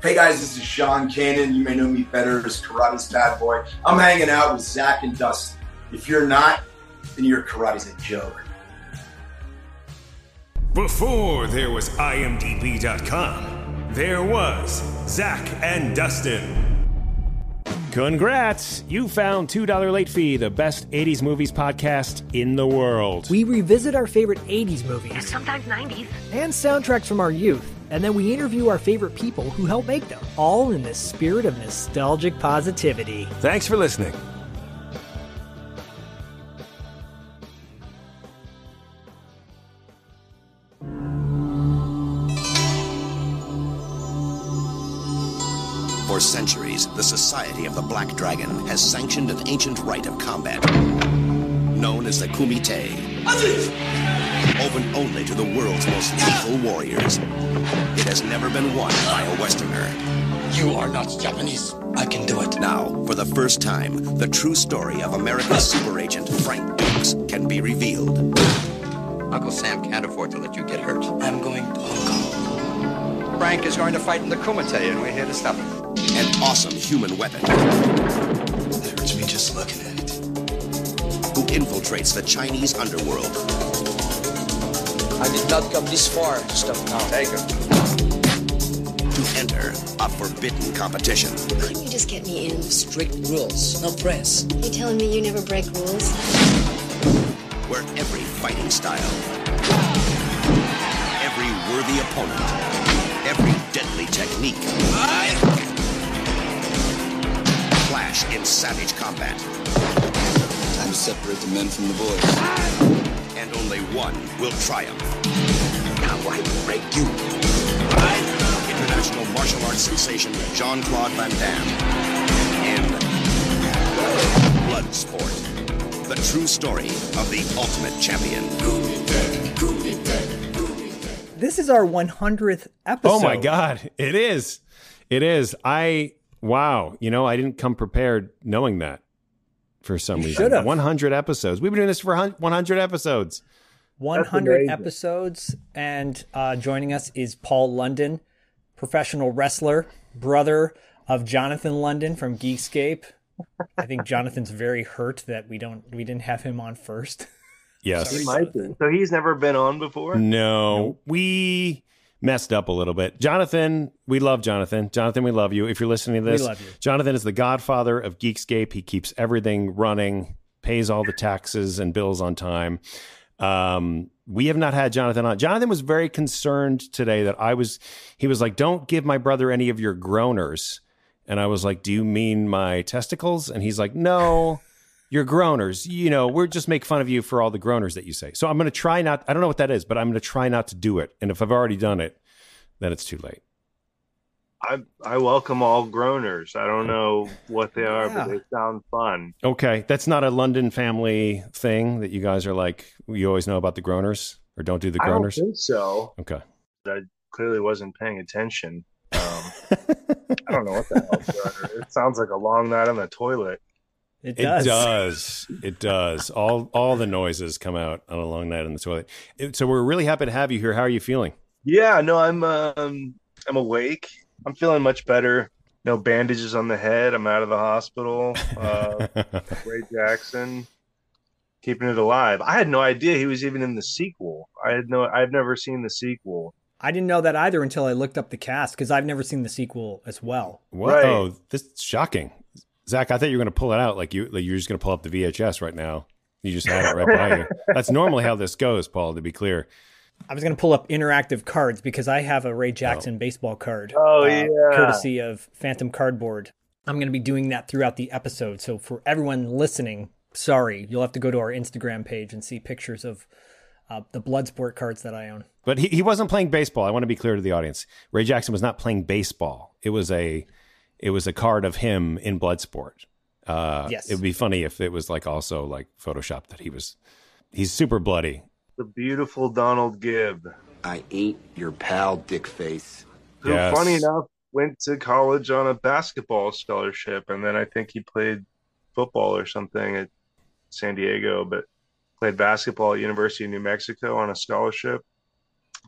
Hey guys, this is Sean Kanan. You may know me better as Karate's Bad Boy. I'm hanging out with Zak and Dustin. If you're not, then your karate's a joke. Before there was IMDb.com, there was Zak and Dustin. Congrats! You found $2 Late Fee, the best 80s movies podcast in the world. We revisit our favorite 80s movies sometimes 90s. and soundtracks from our youth, and then we interview our favorite people who helped make them, all in the spirit of nostalgic positivity. Thanks for listening. For centuries, the Society of the Black Dragon has sanctioned an ancient rite of combat known as the Kumite. Open only to the world's most lethal warriors. It has never been won by a Westerner. You are not Japanese. I can do it. Now, for the first time, the true story of America's super agent Frank Dux can be revealed. Uncle Sam can't afford to let you get hurt. I'm going to Hong Kong. Frank is going to fight in the Kumite, and we're here to stop him. An awesome human weapon It hurts me just looking at it. Who infiltrates the Chinese underworld I did not come this far to stop now. Take him. to enter a forbidden competition. Couldn't you just get me in? Strict rules, no press. You telling me you never break rules? where every fighting style, every worthy opponent, every deadly technique clash in savage combat, Time to separate the men from the boys. and only one will triumph. Now I break you. International martial arts sensation Jean Claude Van Damme in Bloodsport, the true story of the ultimate champion. This is our 100th episode. Oh my God, it is. It is. I, wow. You know, I didn't come prepared knowing that for some reason. 100 episodes. We've been doing this for 100 episodes. 100 episodes, and uh, joining us is Paul London, professional wrestler, brother of Jonathan London from Geekscape. I think Jonathan's very hurt that we don't we didn't have him on first. Yes. He might be. So he's never been on before. No, we messed up a little bit. Jonathan, we love Jonathan. Jonathan, we love you. If you're listening to this, We love you. Jonathan is the godfather of Geekscape. He keeps everything running, pays all the taxes and bills on time. Um, we have not had Jonathan on. Jonathan was very concerned today that I was, he was like, don't give my brother any of your groaners. And I was like, do you mean my testicles? And he's like, no, your groaners. You know, we're just make fun of you for all the groaners that you say. So I'm going to try not, I don't know what that is, but I'm going to try not to do it. And if I've already done it, then it's too late. I I welcome all groaners. I don't know what they are, Yeah. but they sound fun. Okay. That's not a London family thing that you guys are like, you always know about the groaners or don't do the I don't groaners. think so. Okay. I clearly wasn't paying attention. Um, I don't know what the hell. groaner- It sounds like a long night on the toilet. It It does. does. It does. All all the noises come out on a long night in the toilet. It- so we're really happy to have you here. How are you feeling? Yeah, no, I'm um I'm awake. I'm feeling much better. No bandages on the head. I'm out of the hospital. Uh, Ray Jackson, keeping it alive. I had no idea he was even in the sequel. I had no. I've never seen the sequel. I didn't know that either until I looked up the cast because I've never seen the sequel as well. What? Right. Oh, this is shocking. Zak, I thought you were going to pull it out like you like you're just going to pull up the VHS right now. You just had it right by you. That's normally how this goes, Paul. To be clear. I was going to pull up interactive cards because I have a Ray Jackson baseball card. Oh, uh, yeah. Courtesy of Phantom Cardboard. I'm going to be doing that throughout the episode. So for everyone listening, sorry, you'll have to go to our Instagram page and see pictures of uh, the Bloodsport cards that I own. But he, he wasn't playing baseball. I want to be clear to the audience. Ray Jackson was not playing baseball. It was a it was a card of him in Bloodsport. Uh, yes, it would be funny if it was like also like Photoshop that he was. He's super bloody. The beautiful Donald Gibb. I ain't your pal, Dick Face. Who, yes. funny enough, went to college on a basketball scholarship, and then I think he played football or something at San Diego, but played basketball at University of New Mexico on a scholarship,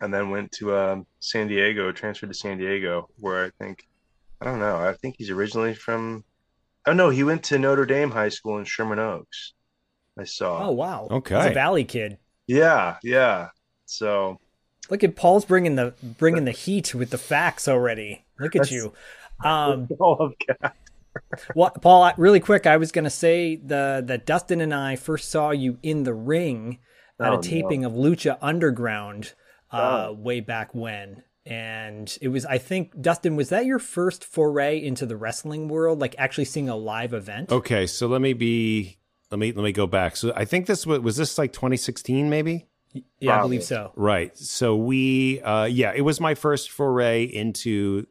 and then went to um, San Diego, transferred to San Diego, where I think I don't know. I think he's originally from. Oh no, he went to Notre Dame High School in Sherman Oaks. I saw. Oh wow. Okay. He's a Valley kid. Yeah, yeah. So look at Paul's bringing the bringing the heat with the facts already. Look at you. Um, all I've well, Paul, really quick, I was going to say the that Dustin and I first saw you in the ring at oh, a taping no. of Lucha Underground uh, oh. way back when. And it was, I think, Dustin, was that your first foray into the wrestling world? Like actually seeing a live event? Okay, so let me be, let me let me go back. So I think this was was this like 2016, maybe. Yeah, I believe so. Right. So we, uh, yeah, it was my first foray into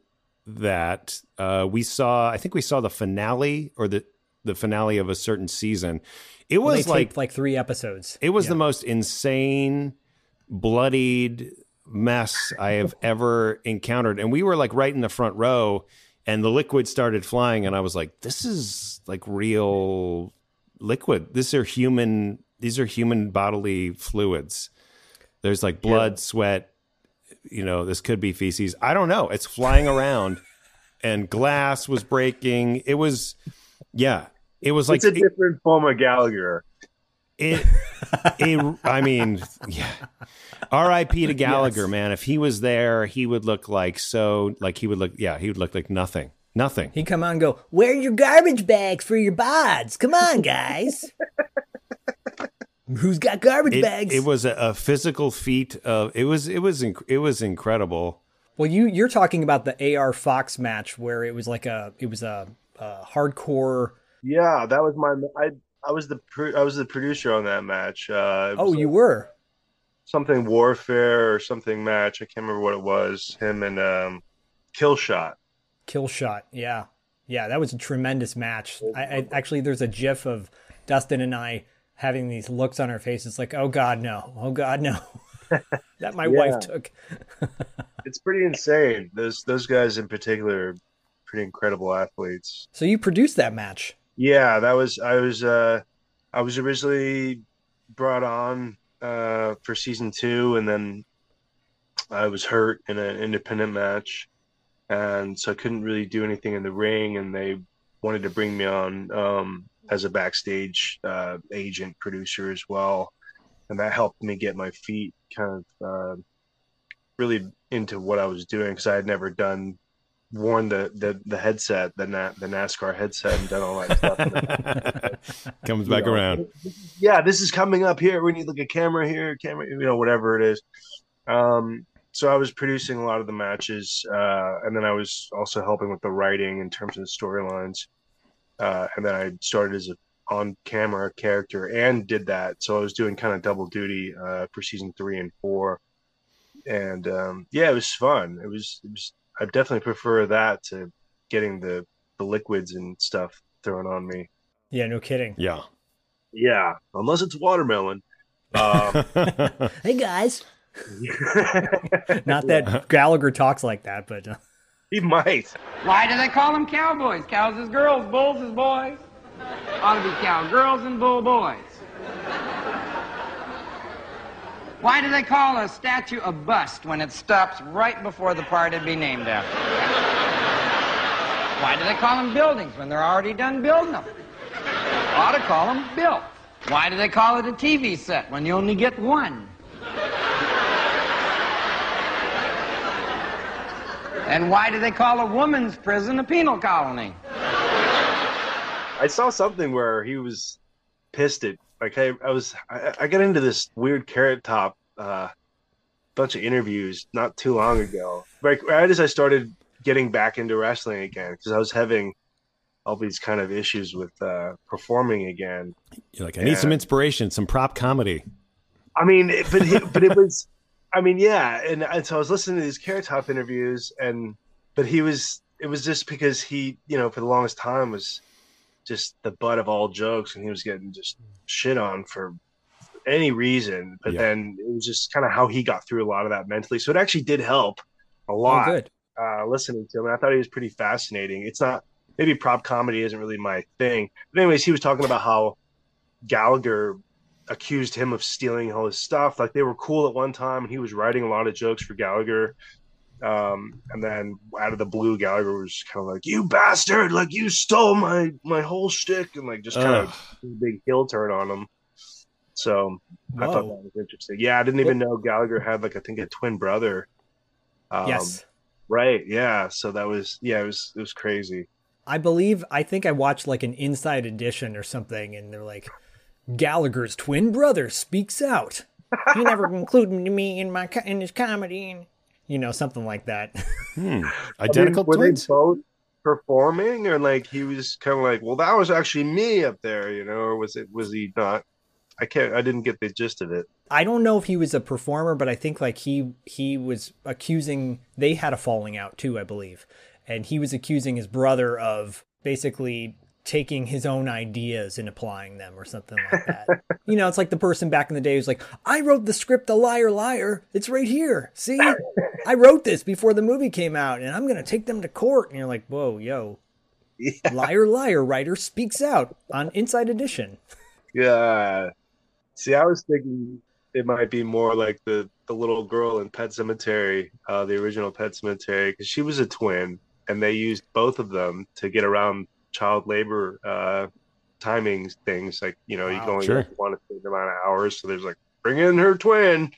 that uh, we saw. I think we saw the finale or the the finale of a certain season. It was like like three episodes. It was yeah. the most insane, bloodied mess I have ever encountered, and we were like right in the front row, and the liquid started flying, and I was like, "This is like real liquid. These are human. These are human bodily fluids. There's like blood, yeah. sweat, you know, this could be feces. I don't know. It's flying around and glass was breaking. It was, yeah, it was like it's a different it, form of Gallagher. It, it, I mean, yeah. R.I.P. to Gallagher, yes. man. If he was there, he would look like so, like he would look, yeah, he would look like nothing. Nothing. He'd come on and go, Where are your garbage bags for your bods? Come on, guys. Who's got garbage it, bags? It was a, a, physical feat of it was it was inc- it was incredible. Well, you you're talking about the AR Fox match where it was like a it was a, a hardcore. Yeah, that was my I I was the I was the producer on that match. Uh, oh, you were something warfare or something match. I can't remember what it was. Him and um, Killshot. Killshot, yeah, yeah, that was a tremendous match. I, I actually there's a GIF of Dustin and I having these looks on our faces like, oh God, no. Oh God, no. that my wife took. it's pretty insane. Those those guys in particular are pretty incredible athletes. So you produced that match. Yeah, that was I was uh I was originally brought on uh for season two and then I was hurt in an independent match and so I couldn't really do anything in the ring and they wanted to bring me on um as a backstage uh, agent producer as well, and that helped me get my feet kind of uh, really into what I was doing because I had never done worn the the, the headset the Na- the NASCAR headset and done all that stuff. Comes back know, around. Yeah, this is coming up here. We need like a camera here, camera, you know, whatever it is. Um, so I was producing a lot of the matches, uh, and then I was also helping with the writing in terms of the storylines uh, and then I started as a on camera character and did that. So I was doing kind of double duty uh, for season three and four, and um, yeah, it was fun. It was, it was. I definitely prefer that to getting the the liquids and stuff thrown on me. Yeah, no kidding. Yeah, yeah, unless it's watermelon. Um, hey guys. Not that Gallagher talks like that, but. Uh... He might. Why do they call them cowboys? Cows is girls, bulls is boys. Ought to be cowgirls and bull boys. Why do they call a statue a bust when it stops right before the part it'd be named after? Why do they call them buildings when they're already done building them? Ought to call them built. Why do they call it a TV set when you only get one? And why do they call a woman's prison a penal colony? I saw something where he was pissed at like I, I was I, I, got into this weird Carrot Top uh bunch of interviews not too long ago. Right, right as I started getting back into wrestling again because I was having all these kind of issues with uh performing again. You're like, I need and some inspiration, some prop comedy. I mean, but it, but it was, I mean, yeah, and, and so I was listening to these Carrot Top interviews, and but he was, it was just because he, you know, for the longest time was just the butt of all jokes, and he was getting just shit on for any reason. But yeah. then it was just kind of how he got through a lot of that mentally. So it actually did help a lot. Oh, good. Uh, listening to him, and I thought he was pretty fascinating. It's not maybe prop comedy isn't really my thing, but anyways, he was talking about how Gallagher accused him of stealing all his stuff. Like they were cool at one time, and he was writing a lot of jokes for Gallagher. Um, and then out of the blue, Gallagher was kind of like, "You bastard! Like you stole my my whole shtick," and like just kind Ugh. of big heel turn on him. So Whoa. I thought that was interesting. Yeah, I didn't even know Gallagher had like I think a twin brother. Um, yes. Right. Yeah. So that was yeah. It was it was crazy. I believe I think I watched like an Inside Edition or something, and they're like, Gallagher's twin brother speaks out. he never included me in my in his comedy, you know, something like that. hmm. Identical I mean, twins. both performing, or like he was kind of like, well, that was actually me up there, you know, or was it was he not? I can't. I didn't get the gist of it. I don't know if he was a performer, but I think like he he was accusing. They had a falling out too, I believe, and he was accusing his brother of basically taking his own ideas and applying them or something like that. you know, it's like the person back in the day who's like, I wrote the script, The Liar Liar. It's right here. See, I wrote this before the movie came out and I'm going to take them to court. And you're like, whoa, yo. Yeah. Liar Liar writer speaks out on Inside Edition. Yeah. See, I was thinking it might be more like the, the little girl in Pet Sematary, uh, the original Pet Sematary, because she was a twin and they used both of them to get around child labor uh, timing things. Like you know, wow, you only sure. want a certain amount of hours, so there's like bring in her twin,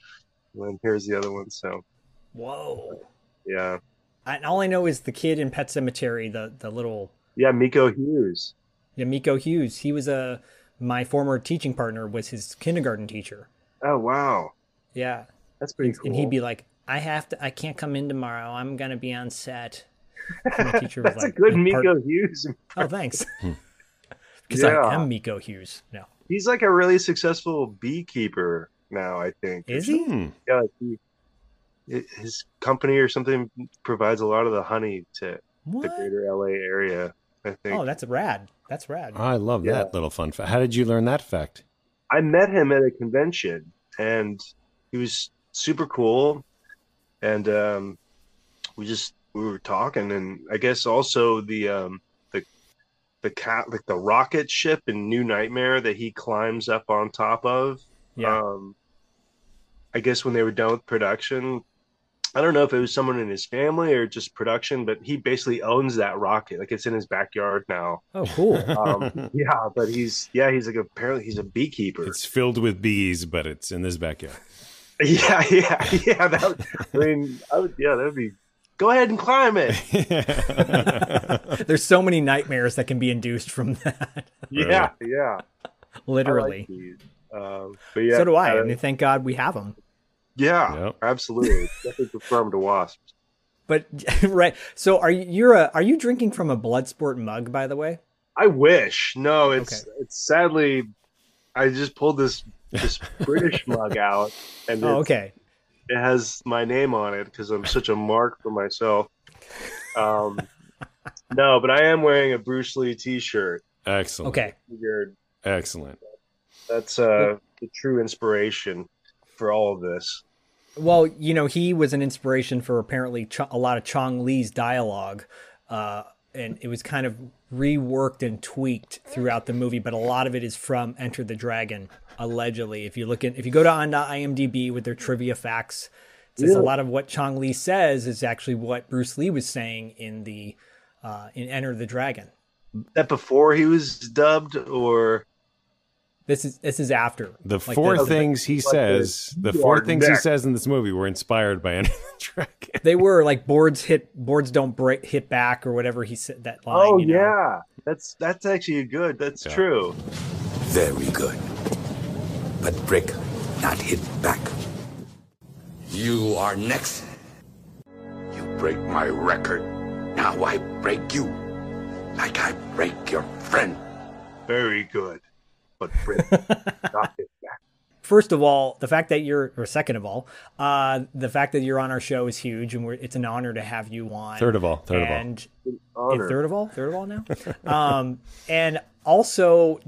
and then here's the other one. So, whoa, yeah. And all I know is the kid in Pet Sematary, the the little yeah, Miko Hughes. Yeah, Miko Hughes. He was a my former teaching partner was his kindergarten teacher. Oh wow. Yeah. That's pretty cool. And he'd be like, I have to I can't come in tomorrow. I'm gonna be on set. And the teacher was That's like, a good Miko part... Hughes. Oh, thanks. Because yeah. I am Miko Hughes. No. He's like a really successful beekeeper now, I think. Is he? Hmm. Yeah, he, his company or something provides a lot of the honey to what? the greater LA area. I think. Oh, that's rad. That's rad. I love yeah. that little fun fact. How did you learn that fact? I met him at a convention, and he was super cool, and um, we just we were talking, and I guess also the um, the the cat like the rocket ship in New Nightmare that he climbs up on top of. Yeah. Um, I guess when they were done with production, I don't know if it was someone in his family or just production, but he basically owns that rocket. Like it's in his backyard now. Oh, cool. Um, yeah, but he's yeah, he's like apparently he's a beekeeper. It's filled with bees, but it's in his backyard. Yeah, yeah, yeah. That, I mean, I would, yeah, that would be Go ahead and climb it. There's so many nightmares that can be induced from that. yeah, yeah. Literally. Like um, but yeah, so do I. I mean, thank God we have them. Yeah, yep. absolutely. Definitely prefer them to wasps. But right, so are you? You're a? Are you drinking from a Bloodsport mug? By the way, I wish. No, it's okay. it's sadly, I just pulled this this British mug out, and oh, okay, it has my name on it because I'm such a mark for myself. Um, no, but I am wearing a Bruce Lee T-shirt. Excellent. Okay. Excellent. That's uh, the true inspiration for all of this. Well, you know, he was an inspiration for apparently Ch- a lot of Chong Li's dialogue. Uh, and it was kind of reworked and tweaked throughout the movie, but a lot of it is from Enter the Dragon, allegedly. If you look at if you go to on IMDb with their trivia facts, it says yeah. a lot of what Chong Li says is actually what Bruce Lee was saying in the uh, in Enter the Dragon. That before he was dubbed, or this is this is after the like four the, things he says. The four things he says in this movie were inspired by Enter the Dragon. They were like boards hit boards don't break hit back or whatever he said that line. Oh you know? yeah, that's that's actually good. That's yeah. true. Very good, but brick not hit back. You are next. You break my record. Now I break you, like I break your friend. Very good but Brick knocked it back. first of all, the fact that you're, or second of all, uh, the fact that you're on our show is huge, and it's an honor to have you on. Third of all, third and of all, third of all, third of all now. um, and also,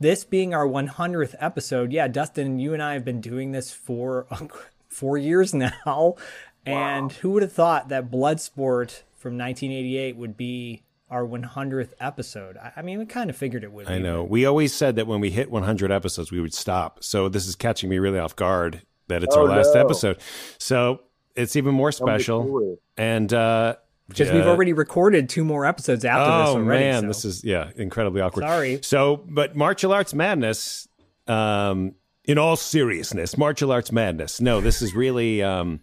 this being our 100th episode, yeah, Dustin, you and I have been doing this for four years now, and wow. who would have thought that Bloodsport from 1988 would be our 100th episode. I, mean, we kind of figured it would. I know. We always said that when we hit 100 episodes, we would stop. So this is catching me really off guard that it's oh, our last no. episode. So it's even more special. And uh, because we've already recorded two more episodes after oh, this already. Oh man, so. this is yeah, incredibly awkward. Sorry. So, but martial arts madness. Um, in all seriousness, martial arts madness. No, this is really. Um,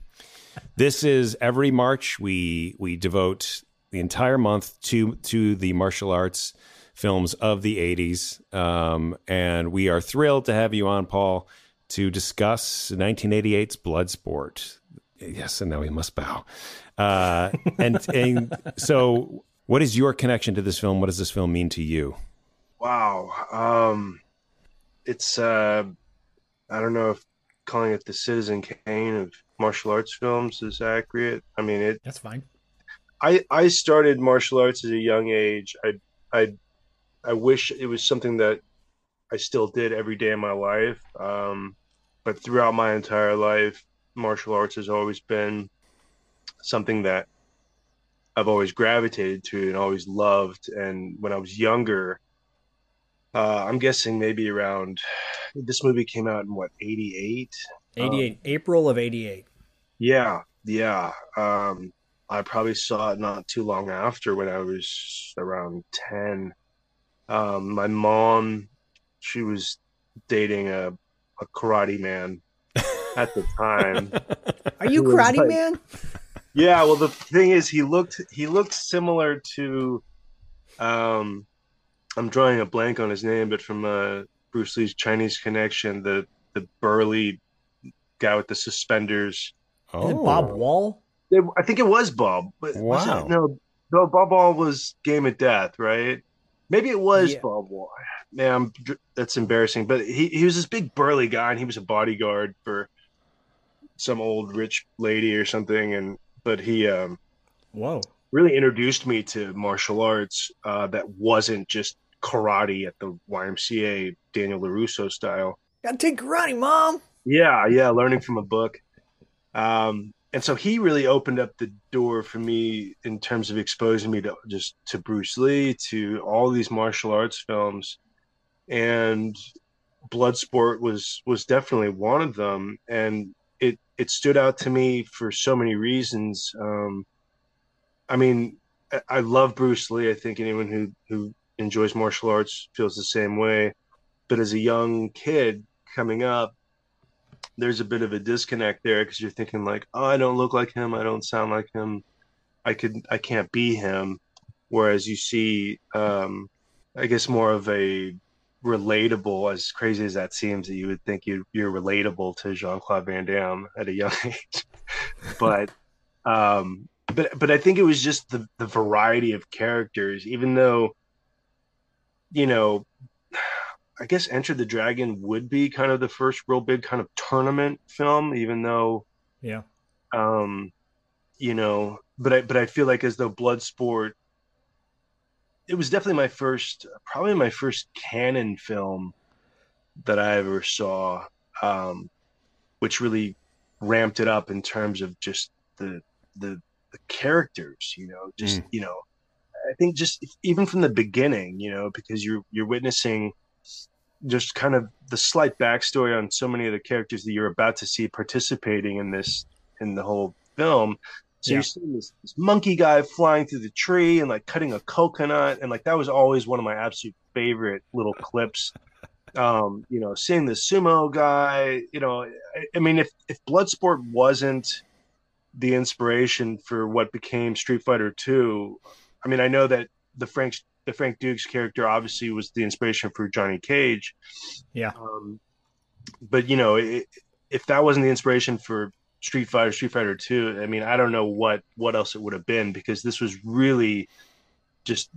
this is every March we we devote the entire month to to the martial arts films of the 80s. Um, and we are thrilled to have you on, Paul, to discuss 1988's Bloodsport. Yes, and now we must bow. Uh, and, and so, what is your connection to this film? What does this film mean to you? Wow. Um, it's, uh, I don't know if calling it the Citizen Kane of martial arts films is accurate. I mean, it. That's fine. I I started martial arts at a young age. I I I wish it was something that I still did every day of my life. Um, but throughout my entire life, martial arts has always been something that I've always gravitated to and always loved. And when I was younger, uh, I'm guessing maybe around this movie came out in what 88 88 um, April of 88 yeah yeah um, I probably saw it not too long after when I was around 10. Um, my mom, she was dating a, a karate man at the time. Are you karate like, man? Yeah, well the thing is he looked he looked similar to um I'm drawing a blank on his name, but from uh, Bruce Lee's Chinese connection, the the burly guy with the suspenders. Oh. Bob Wall? It, I think it was Bob. But wow. It, no, no, Bob Wall was Game of Death, right? Maybe it was yeah. Bob Wall. Man, that's embarrassing. But he, he was this big burly guy, and he was a bodyguard for some old rich lady or something. And but he, um, whoa, really introduced me to martial arts uh, that wasn't just karate at the YMCA Daniel LaRusso style. Gotta take karate, mom. Yeah, yeah, learning from a book. Um, and so he really opened up the door for me in terms of exposing me to just to Bruce Lee, to all these martial arts films, and Bloodsport was was definitely one of them, and it it stood out to me for so many reasons. Um, I mean, I love Bruce Lee. I think anyone who who enjoys martial arts feels the same way. But as a young kid coming up, there's a bit of a disconnect there because you're thinking like, oh, I don't look like him, I don't sound like him, I could, I can't be him. Whereas you see, um, I guess more of a relatable, as crazy as that seems, that you would think you you're relatable to Jean Claude Van Damme at a young age, but. Um, but but I think it was just the the variety of characters, even though you know I guess Enter the Dragon would be kind of the first real big kind of tournament film, even though, yeah, um, you know, but I but I feel like as though Bloodsport, it was definitely my first, probably my first Cannon film that I ever saw, um, which really ramped it up in terms of just the the, the characters, you know, just mm. you know, I think just even from the beginning, you know, because you're you're witnessing just kind of the slight backstory on so many of the characters that you're about to see participating in this in the whole film. So yeah. you're seeing this, this, monkey guy flying through the tree and like cutting a coconut, and like that was always one of my absolute favorite little clips. Um, you know, seeing the sumo guy. You know, I, I mean, if if Bloodsport wasn't the inspiration for what became Street Fighter Two, I mean, I know that the Frank the Frank Dux character obviously was the inspiration for Johnny Cage. Yeah. Um, but you know, it, if that wasn't the inspiration for Street Fighter, Street Fighter Two, I mean, I don't know what what else it would have been because this was really just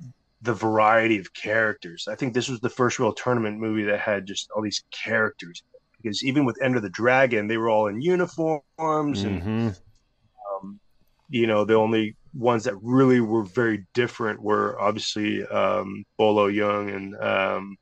the variety of characters. I think this was the first real tournament movie that had just all these characters. because even with Enter the Dragon, they were all in uniforms, Mhm. and um, you know the only ones that really were very different were obviously um, Bolo Yeung and um,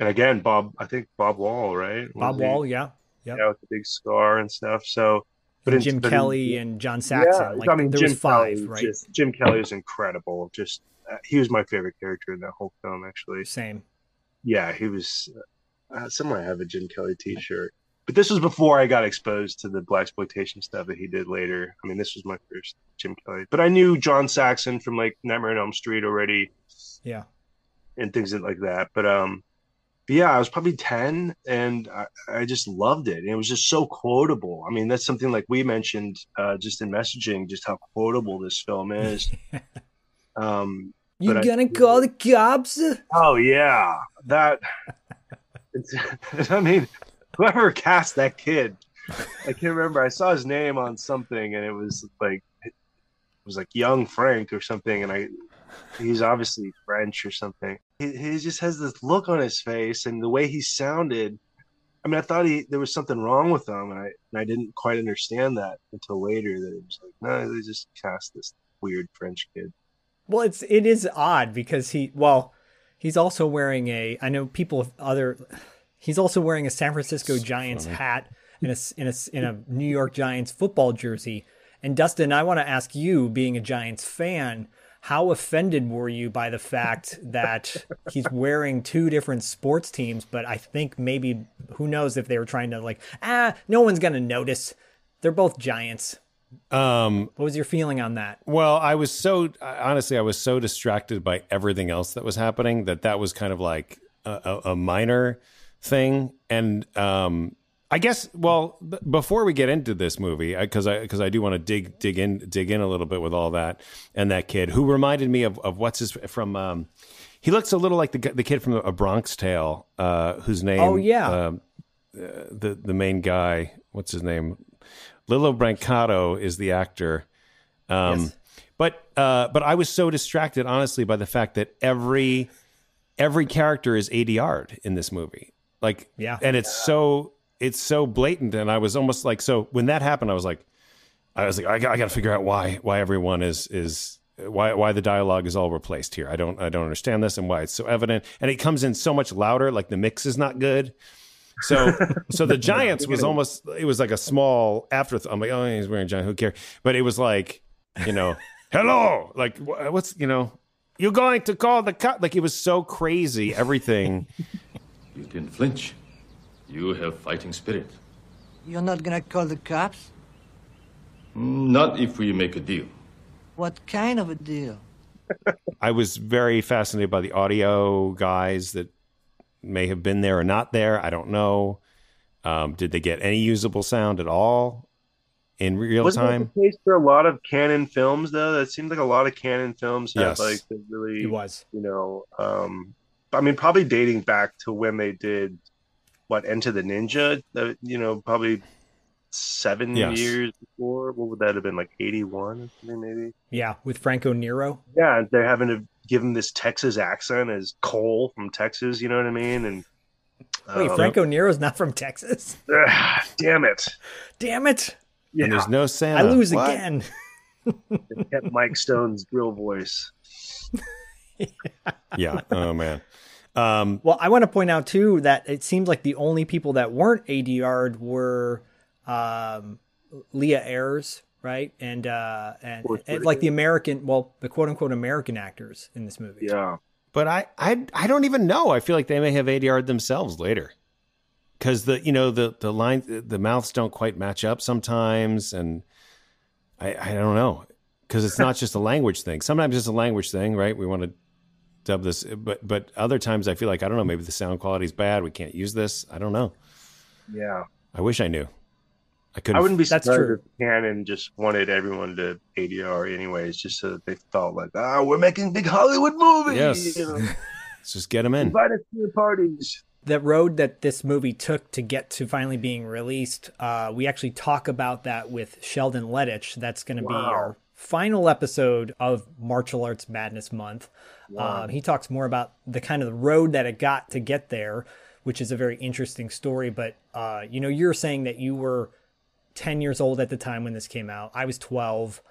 and again Bob. I think Bob Wall, right? Bob Was he- Wall, yeah, yeah. yeah, with the big scar and stuff. So, but And in- Jim but in- Kelly and John Saxon. yeah, like I mean, there Jim was five, Kelly, right? Just, Jim Kelly is incredible. Just uh, he was my favorite character in that whole film, actually. Same. Yeah, he was. Uh, somewhere I have a Jim Kelly T-shirt, but this was before I got exposed to the black exploitation stuff that he did later. I mean, this was my first Jim Kelly, but I knew John Saxon from like Nightmare on Elm Street already Yeah. and things like that. But um, but yeah, I was probably ten, and I, I just loved it. And it was just so quotable. I mean, that's something like we mentioned uh, just in messaging, just how quotable this film is. um, You but I- gonna call the cops? Oh yeah, that. I mean, whoever cast that kid, I can't remember. I saw his name on something, and it was like it was like young Frank or something, and I he's obviously French or something. He, he just has this look on his face, and the way he sounded. I mean, I thought he there was something wrong with him, and I and I didn't quite understand that until later. That it was like, no, they just cast this weird French kid. Well, it's it is odd because he well, he's also wearing a. I know people other. He's also wearing a San Francisco Giants hat in a in a a New York Giants football jersey. And Dustin, I want to ask you, being a Giants fan, how offended were you by the fact that he's wearing two different sports teams? But I think maybe who knows if they were trying to like ah, no one's gonna notice. They're both Giants. Um, What was your feeling on that? Well, I was so honestly, I was so distracted by everything else that was happening that that was kind of like a, a, a minor thing. And um, I guess, well, b- before we get into this movie, because I because I, do want to dig dig in dig in a little bit with all that and that kid who reminded me of, of what's his from. Um, he looks a little like the the kid from A Bronx Tale, uh, whose name. Oh, yeah. um, uh, the the main guy. What's his name? Lillo Brancato is the actor. Um, Yes. But uh, but I was so distracted, honestly, by the fact that every every character is ADR'd in this movie. Like, Yeah. and it's so it's so blatant, and I was almost like, so when that happened, I was like, I was like, I, got- I got to figure out why why everyone is is why why the dialogue is all replaced here. I don't I don't understand this and why it's so evident, and it comes in so much louder. Like the mix is not good. So so the Giants was almost it was like a small afterthought. I'm like, oh, he's wearing a giant. Who cares? But it was like, you know, hello, like what's you know, you're going to call the cut. Like it was so crazy. Everything. You didn't flinch. You have fighting spirit. You're not gonna call the cops? Mm, Not if we make a deal. What kind of a deal? I was very fascinated by the audio guys that may have been there or not there. I don't know. Um, did they get any usable sound at all in real Wasn't time? that the case for a lot of Cannon films though? That seemed like a lot of Cannon films had Yes. like the really It was. you know, um I mean probably dating back to when they did what Enter the Ninja, uh, you know, probably seven Yes. years before. What would that have been like eighty one or something maybe? Yeah, with Franco Nero. Yeah, they're having to give him this Texas accent as Cole from Texas, you know what I mean? And Wait, um, Franco Nero's not from Texas. ah, damn it. Damn it! And there's no Santa. I lose What? again. They kept Mike Stone's real voice. Yeah. Oh man. Um, Well, I want to point out too that it seems like the only people that weren't ADR'd were um, Leah Ayres, right, and uh, and, and like the American, well, the quote unquote American actors in this movie. Yeah. but I, I I don't even know. I feel like they may have ADR'd themselves later. Because the you know the the line the mouths don't quite match up sometimes, and I I don't know because it's not just a language thing. Sometimes it's a language thing, right? We want to dub this, but but other times I feel like I don't know. Maybe the sound quality is bad. We can't use this. I don't know. Yeah. I wish I knew. I couldn't. I wouldn't be That's true. if Cannon just wanted everyone to ADR anyways, just so that they felt like, ah, we're making big Hollywood movies. Yes. You know, Let's just get them in. invite us to your parties. the road that this movie took to get to finally being released, uh, we actually talk about that with Sheldon Lettich. That's going to be our final episode of Martial Arts Madness Month. Wow. Um, he talks more about the kind of the road that it got to get there, which is a very interesting story. But uh, you know, you're saying that you were 10 years old at the time when this came out. I was 12.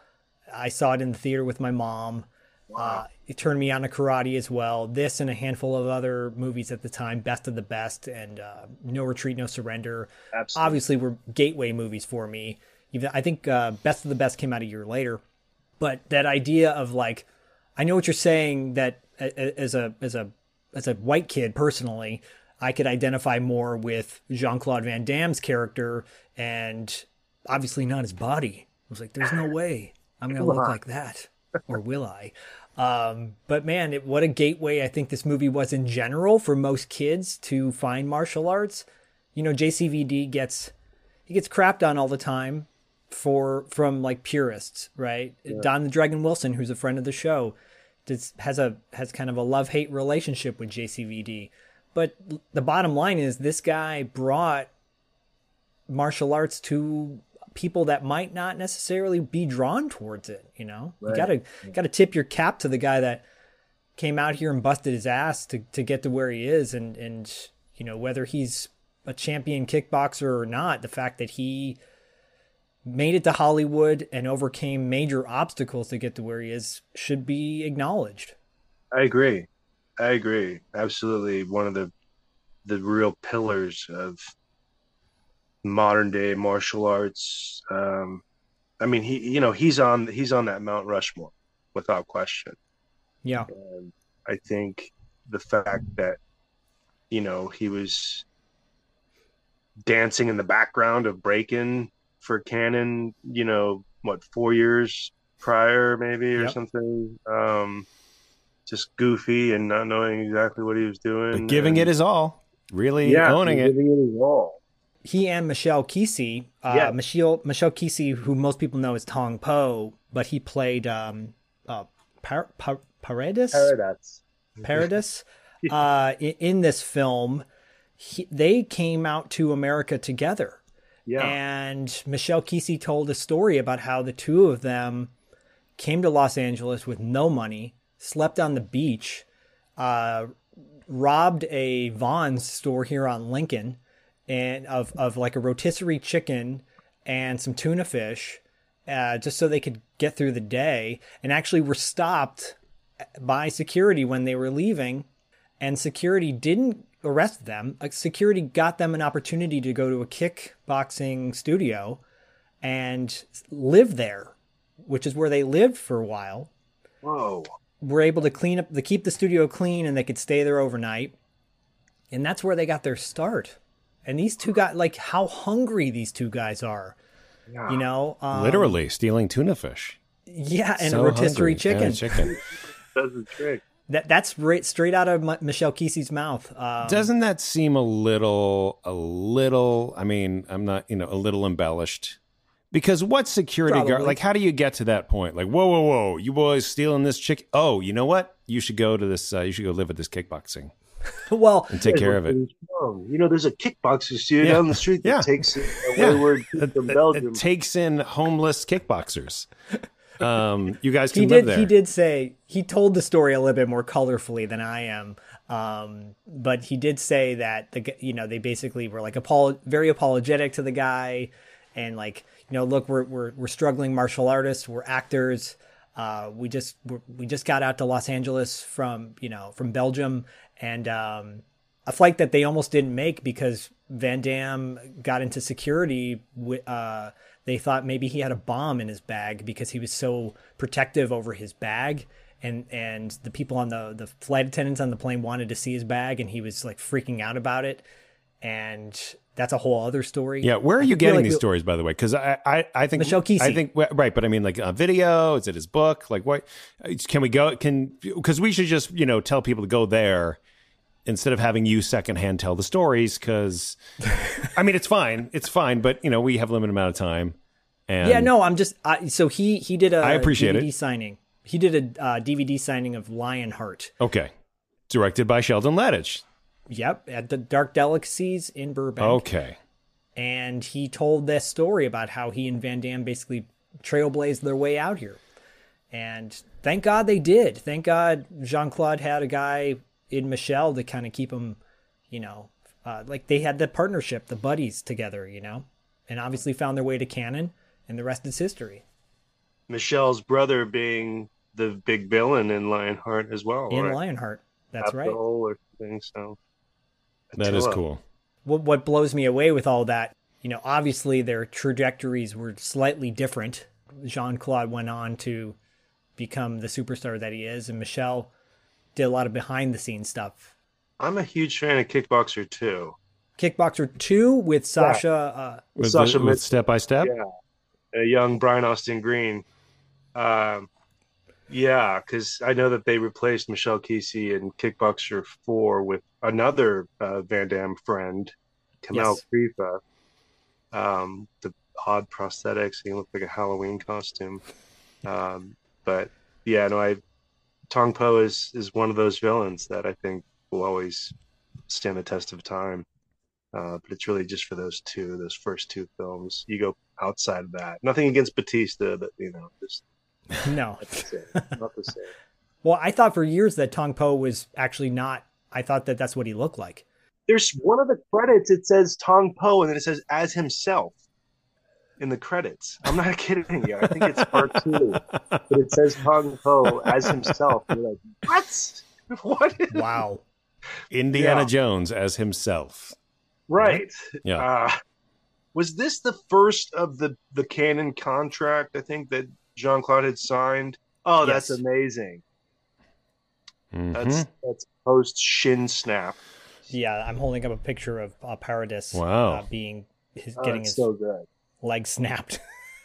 I saw it in the theater with my mom. Wow. Uh, it turned me on to karate as well. This and a handful of other movies at the time, Best of the Best and uh, No Retreat, No Surrender. Absolutely. Obviously, were gateway movies for me. Even I think uh, Best of the Best came out a year later, but that idea of like, I know what you're saying. That as a as a as a white kid personally, I could identify more with Jean Claude Van Damme's character and obviously not his body. I was like, there's no way I'm going to look like that. Or will I? Um, but man, it, what a gateway I think this movie was in general for most kids to find martial arts. You know, JCVD gets he gets crapped on all the time for from like purists, right? Yeah. Don the Dragon Wilson, who's a friend of the show, has a has kind of a love hate relationship with JCVD. But the bottom line is this guy brought martial arts to people that might not necessarily be drawn towards it, you know? Right. You got to got to tip your cap to the guy that came out here and busted his ass to to get to where he is and and you know, whether he's a champion kickboxer or not, the fact that he made it to Hollywood and overcame major obstacles to get to where he is should be acknowledged. I agree. I agree. Absolutely, one of the the real pillars of modern day martial arts. Um, I mean, he you know he's on he's on that Mount Rushmore without question. Yeah, and I think the fact that you know he was dancing in the background of breaking for Cannon, you know, what four years prior, maybe or yep. something. Um, just goofy and not knowing exactly what he was doing. But giving and, it his all, really yeah, owning it. Giving it his all. He and Michelle Qissi, uh, yeah. Michel Michel Qissi, who most people know as Tong Po, but he played um, uh, Par- Par- Paredes. Paradis. Paradis. uh, in, in, this film, he, they came out to America together. Yeah. And Michelle Qissi told a story about how the two of them came to Los Angeles with no money slept on the beach, uh, robbed a Vons store here on Lincoln, and of of like a rotisserie chicken and some tuna fish, uh, just so they could get through the day, and actually were stopped by security when they were leaving, and security didn't arrest them. security got them an opportunity to go to a kickboxing studio and live there, which is where they lived for a while. Whoa We were able to clean up, to keep the studio clean, and they could stay there overnight. And that's where they got their start. And these two got like how hungry these two guys are. Yeah. You know, um, literally stealing tuna fish. Yeah, and so a rotisserie chicken. And chicken. Does the trick. That that's right straight out of M- Michel Qissi's mouth. Um, Doesn't that seem a little, a little? I mean, I'm not, you know, a little embellished because what security Probably. guard? Like, how do you get to that point? Like, whoa, whoa, whoa! You boys stealing this chick? Oh, you know what? You should go to this. Uh, you should go live at this kickboxing. well, and take care of it. You know, there's a kickboxer studio yeah. down the street that yeah. takes in yeah. wayward from Belgium. It, takes in homeless kickboxers. Um, you guys can he live there. He did say he told the story a little bit more colorfully than I am. Um, but he did say that the you know they basically were like apolo- very apologetic to the guy and like you know, look, we're we're we're struggling martial artists, we're actors. Uh, we just we just got out to Los Angeles from you know from Belgium, and um, a flight that they almost didn't make because Van Damme got into security. Uh, they thought maybe he had a bomb in his bag because he was so protective over his bag and and the people on the the flight attendants on the plane wanted to see his bag and he was like freaking out about it and that's a whole other story. Yeah, where are you getting like these stories, by the way? Because I, I, I think Michelle Qissi. I think right, but I mean, like a video. Is it his book? Like, what? Uh, can we go? Can because we should just you know tell people to go there instead of having you secondhand tell the stories. Because I mean, it's fine, it's fine, but you know, we have a limited amount of time. And yeah, no, I'm just I, so he he did a I appreciate DVD it. signing. He did a uh, DVD signing of Lionheart. Okay, directed by Sheldon Lettich. Yep, at the Dark Delicacies in Burbank. Okay. And he told this story about how he and Van Damme basically trailblazed their way out here. And thank God they did. Thank God Jean Claude had a guy in Michelle to kind of keep him, you know, uh, like they had the partnership, the buddies together, you know, and obviously found their way to Cannon, and the rest is history. Michelle's brother being the big villain in Lionheart as well. In right? Lionheart, that's right. Or thing, so that is cool. What what blows me away with all that, you know, obviously their trajectories were slightly different. Jean Claude went on to become the superstar that he is, and Michelle did a lot of behind the scenes stuff. I'm a huge fan of Kickboxer too. Kickboxer two with Sasha. Uh, With, Sasha the- with step by step. Yeah, a young Brian Austin Green. Um, yeah, because I know that they replaced Michel Qissi in Kickboxer Four with another uh, Van Damme friend, Kamel Yes. Krifa. Um, the odd prosthetics, he looked like a Halloween costume. Um, but yeah, no, I Tong Po is is one of those villains that I think will always stand the test of time. Uh, but it's really just for those two, those first two films. You go outside of that. Nothing against Batista, but you know, just no, not the same. Not the same. well, I thought for years that Tong Po was actually not. I thought that that's what he looked like. There's one of the credits. It says Tong Po, and then it says as himself in the credits. I'm not kidding you. I think it's part two, but it says Tong Po as himself. You're like, what? What? Wow. Indiana Yeah. Jones as himself. Right. Yeah. Uh, was this the first of the the Cannon contract? I think that Jean Claude had signed. Oh, that's Yes. amazing. Mhm. That's that's post Shin Snap. Yeah, I'm holding up a picture of uh, Paradis. Wow. uh, being his, Oh, getting his so good. Leg snapped.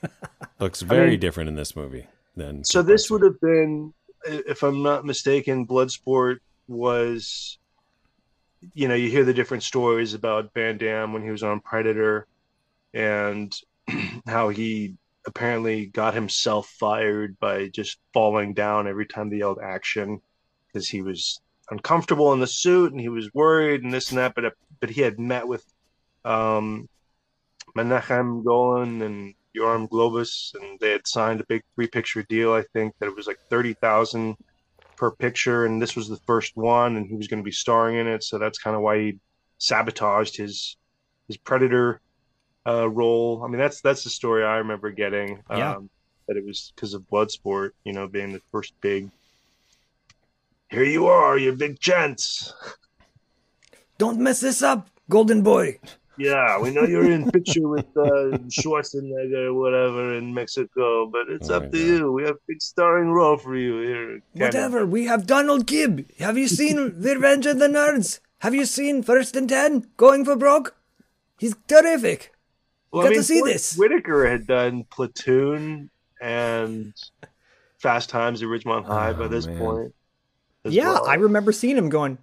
Looks very mean- different in this movie than. So this would have been, if I'm not mistaken, Bloodsport was. You know, you hear the different stories about Van Damme when he was on Predator, and how he apparently got himself fired by just falling down every time they yelled action because he was uncomfortable in the suit and he was worried and this and that. But but he had met with um, Menahem Golan and Yoram Globus, and they had signed a big three picture deal. I think that it was like thirty thousand per picture, and this was the first one, and he was going to be starring in it. So that's kind of why he sabotaged his his Predator uh, role. I mean, that's that's the story I remember getting. Um, Yeah. That it was because of Bloodsport, you know, being the first big. Here you are, you big chance. Don't mess this up, Golden Boy. Yeah, we know you're in picture with uh, Schwarzenegger or whatever in Mexico, but it's Oh up to God. you. We have big starring role for you here. Whatever. We have Donald Gibb. Have you seen Revenge of the Nerds? Have you seen First and Ten? Going for broke? He's terrific. Well, Got I mean, to see Whit- this. Whitaker had done Platoon and Fast Times at Ridgemont High by Oh, this man. point. Yeah, well. I remember seeing him going,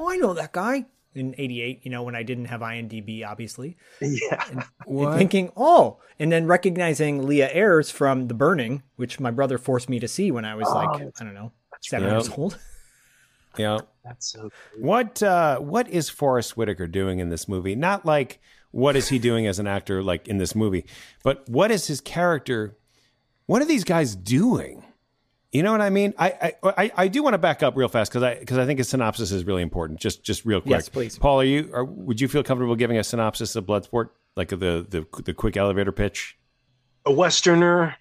Oh, I know that guy. In 88, you know, when I didn't have IMDb, obviously. Yeah. And thinking, oh, and then recognizing Leah Ayres from The Burning, which my brother forced me to see when I was like, Oh, I don't know, seven right. years old. Yeah. That's so cool. What uh, what is Forest Whitaker doing in this movie? Not like what is he doing as an actor, like in this movie, but what is his character? What are these guys doing? You know what I mean? I I, I, I do want to back up real fast because I because I think a synopsis is really important. Just just real quick. Yes, please. Paul, are you? Are, would you feel comfortable giving a synopsis of Bloodsport, like the the the quick elevator pitch? A Westerner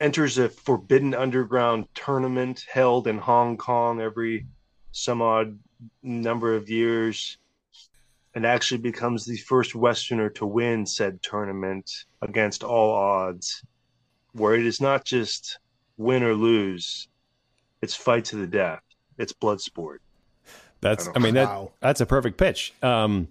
enters a forbidden underground tournament held in Hong Kong every some odd number of years and actually becomes the first Westerner to win said tournament against all odds, where it is not just win or lose, it's fight to the death. It's blood sport. That's, I I, mean, that that's a perfect pitch. Um,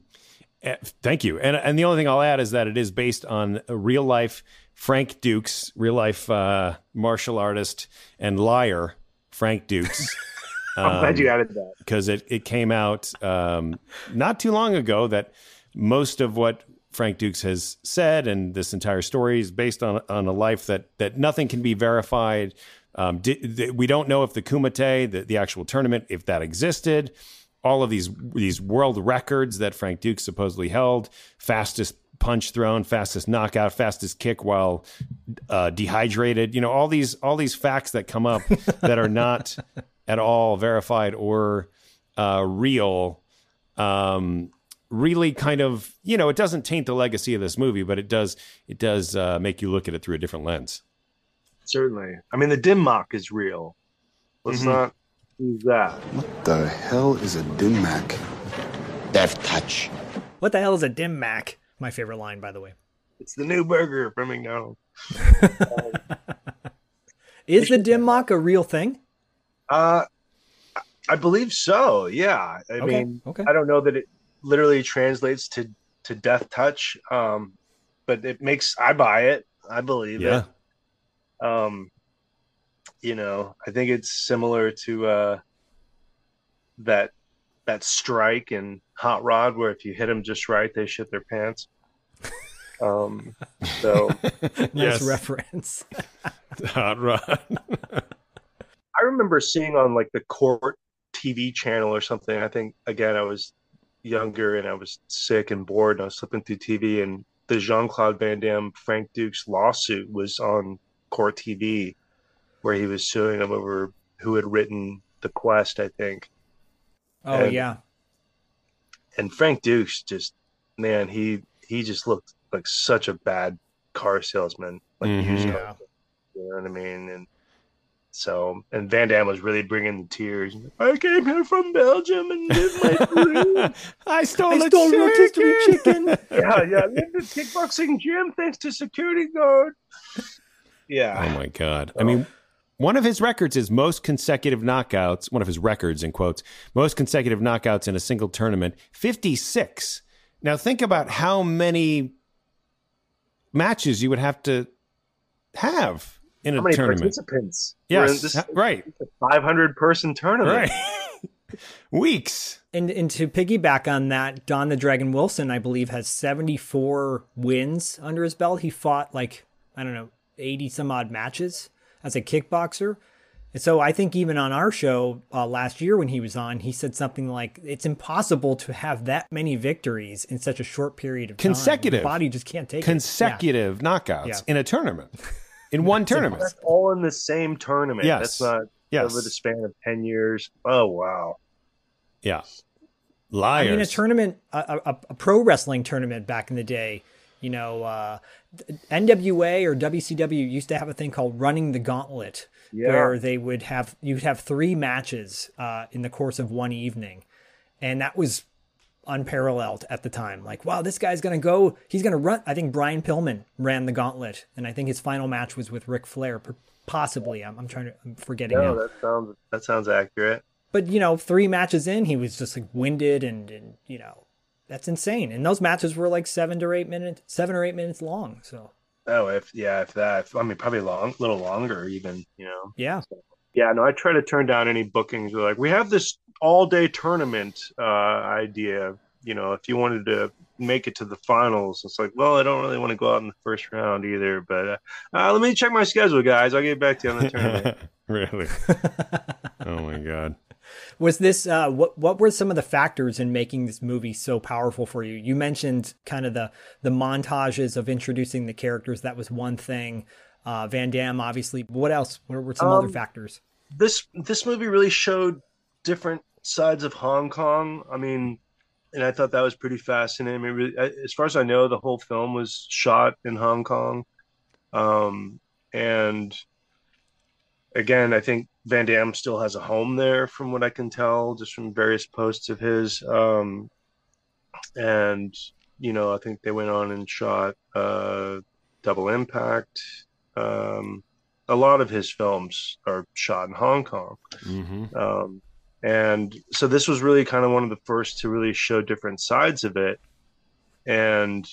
eh, thank you. And and the only thing I'll add is that it is based on a real life Frank Dux, real life uh, martial artist and liar Frank Dux. I'm glad you added that. because it it came out um, not too long ago that most of what Frank Dux has said and this entire story is based on on a life that that nothing can be verified. Um, di- th- we don't know if the Kumite, the, the actual tournament, if that existed. All of these these world records that Frank Dux supposedly held, fastest punch thrown, fastest knockout, fastest kick while uh, dehydrated. You know, all these all these facts that come up that are not at all verified or uh, real. Um, really kind of you know it doesn't taint the legacy of this movie, but it does it does uh, make you look at it through a different lens. Certainly, I mean the dim mak is real. Let's Mm-hmm. not use that. What the hell is a dim mak? Death touch. What the hell is a dim mak? My favorite line, by the way. It's the new burger from McDonald's. Is the dim mak a real thing? Uh, I believe so. Yeah. I Okay, mean, okay. I don't know that it literally translates to to death touch, um, but it makes I buy it. I believe Yeah. it. Um, you know, I think it's similar to uh that that strike and Hot Rod, where if you hit them just right, they shit their pants. Um, so nice Yes. reference. Hot rod. I remember seeing on like the court TV channel or something. I think again I was younger and I was sick and bored and I was flipping through TV and the Jean Claude Van Damme Frank Dux lawsuit was on court TV where he was suing him over who had written The Quest, I think. Oh And- yeah. And Frank Dux just man, he he just looked like such a bad car salesman. Like Mhm. used Yeah. car you know what I mean? And so, and Van Damme was really bringing the tears. I came here from Belgium and did my dream. I stole, I a stole rotisserie chicken. chicken. yeah, yeah. I lived in kickboxing gym thanks to security guard. Yeah. Oh my god! I mean, one of his records is most consecutive knockouts. One of his records, in quotes, most consecutive knockouts in a single tournament, fifty-six. Now think about how many matches you would have to have in a How many tournament. participants? Yes, in this right, 500 person tournament. right. Weeks. And and to piggyback on that, Don the Dragon Wilson, I believe, has 74 wins under his belt. He fought like, I don't know, 80 some odd matches as a kickboxer. And so I think even on our show uh, last year when he was on, he said something like, it's impossible to have that many victories in such a short period of time. Consecutive. Body just can't take it. Consecutive knockouts Yeah. in a tournament, in one tournament. That's all in the same tournament. Yes. That's not Yes. over the span of 10 years. Oh, wow. Yeah, I mean, a tournament, a, a, a pro wrestling tournament back in the day, you know, uh, NWA or WCW used to have a thing called Running the Gauntlet, Yeah. where they would have you'd have three matches uh, in the course of one evening, and that was unparalleled at the time. Like, wow, this guy's gonna go, he's gonna run. I think Brian Pillman ran the Gauntlet, and I think his final match was with Ric Flair, possibly. I'm, I'm trying to, I'm forgetting now. No, that sounds that sounds accurate. But you know, three matches in, he was just like winded and, and you know, that's insane. And those matches were like seven to eight minutes, seven or eight minutes long. So Oh, if yeah, if that, I mean, probably long, a little longer, even. You know. yeah, Yeah, no, I try to turn down any bookings. We're like, we have this all-day tournament uh, idea. You know, if you wanted to make it to the finals, it's like, well, I don't really want to go out in the first round either. But uh, uh, let me check my schedule, guys. I'll get back to you on the tournament. really? oh my god! was this uh, what? What were some of the factors in making this movie so powerful for you? You mentioned kind of the the montages of introducing the characters. That was one thing. Uh, Van Damme, obviously. What else? What were some other Um, factors? This this movie really showed different sides of Hong Kong. I mean, and I thought that was pretty fascinating. I mean, really, as far as I know, the whole film was shot in Hong Kong, um, and again, I think Van Damme still has a home there, from what I can tell, just from various posts of his. Um, and you know, I think they went on and shot uh, Double Impact. Um, a lot of his films are shot in Hong Kong. hmm Um, and so this was really kind of one of the first to really show different sides of it. And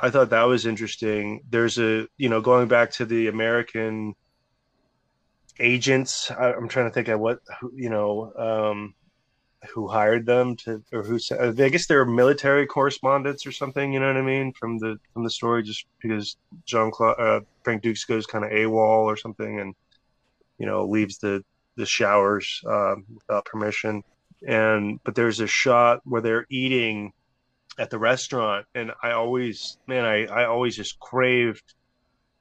I thought that was interesting. There's a, you know, going back to the American agents, I, I'm trying to think of what, you know, um, who hired them to, or who, sa- I guess they're military correspondents or something, you know what I mean? From the, from the story, just because Jean Claude, uh, Frank Dux goes kind of AWOL or something and, you know, leaves the, the showers um, without permission. And but there's a shot where they're eating at the restaurant, and I always, man, I I always just craved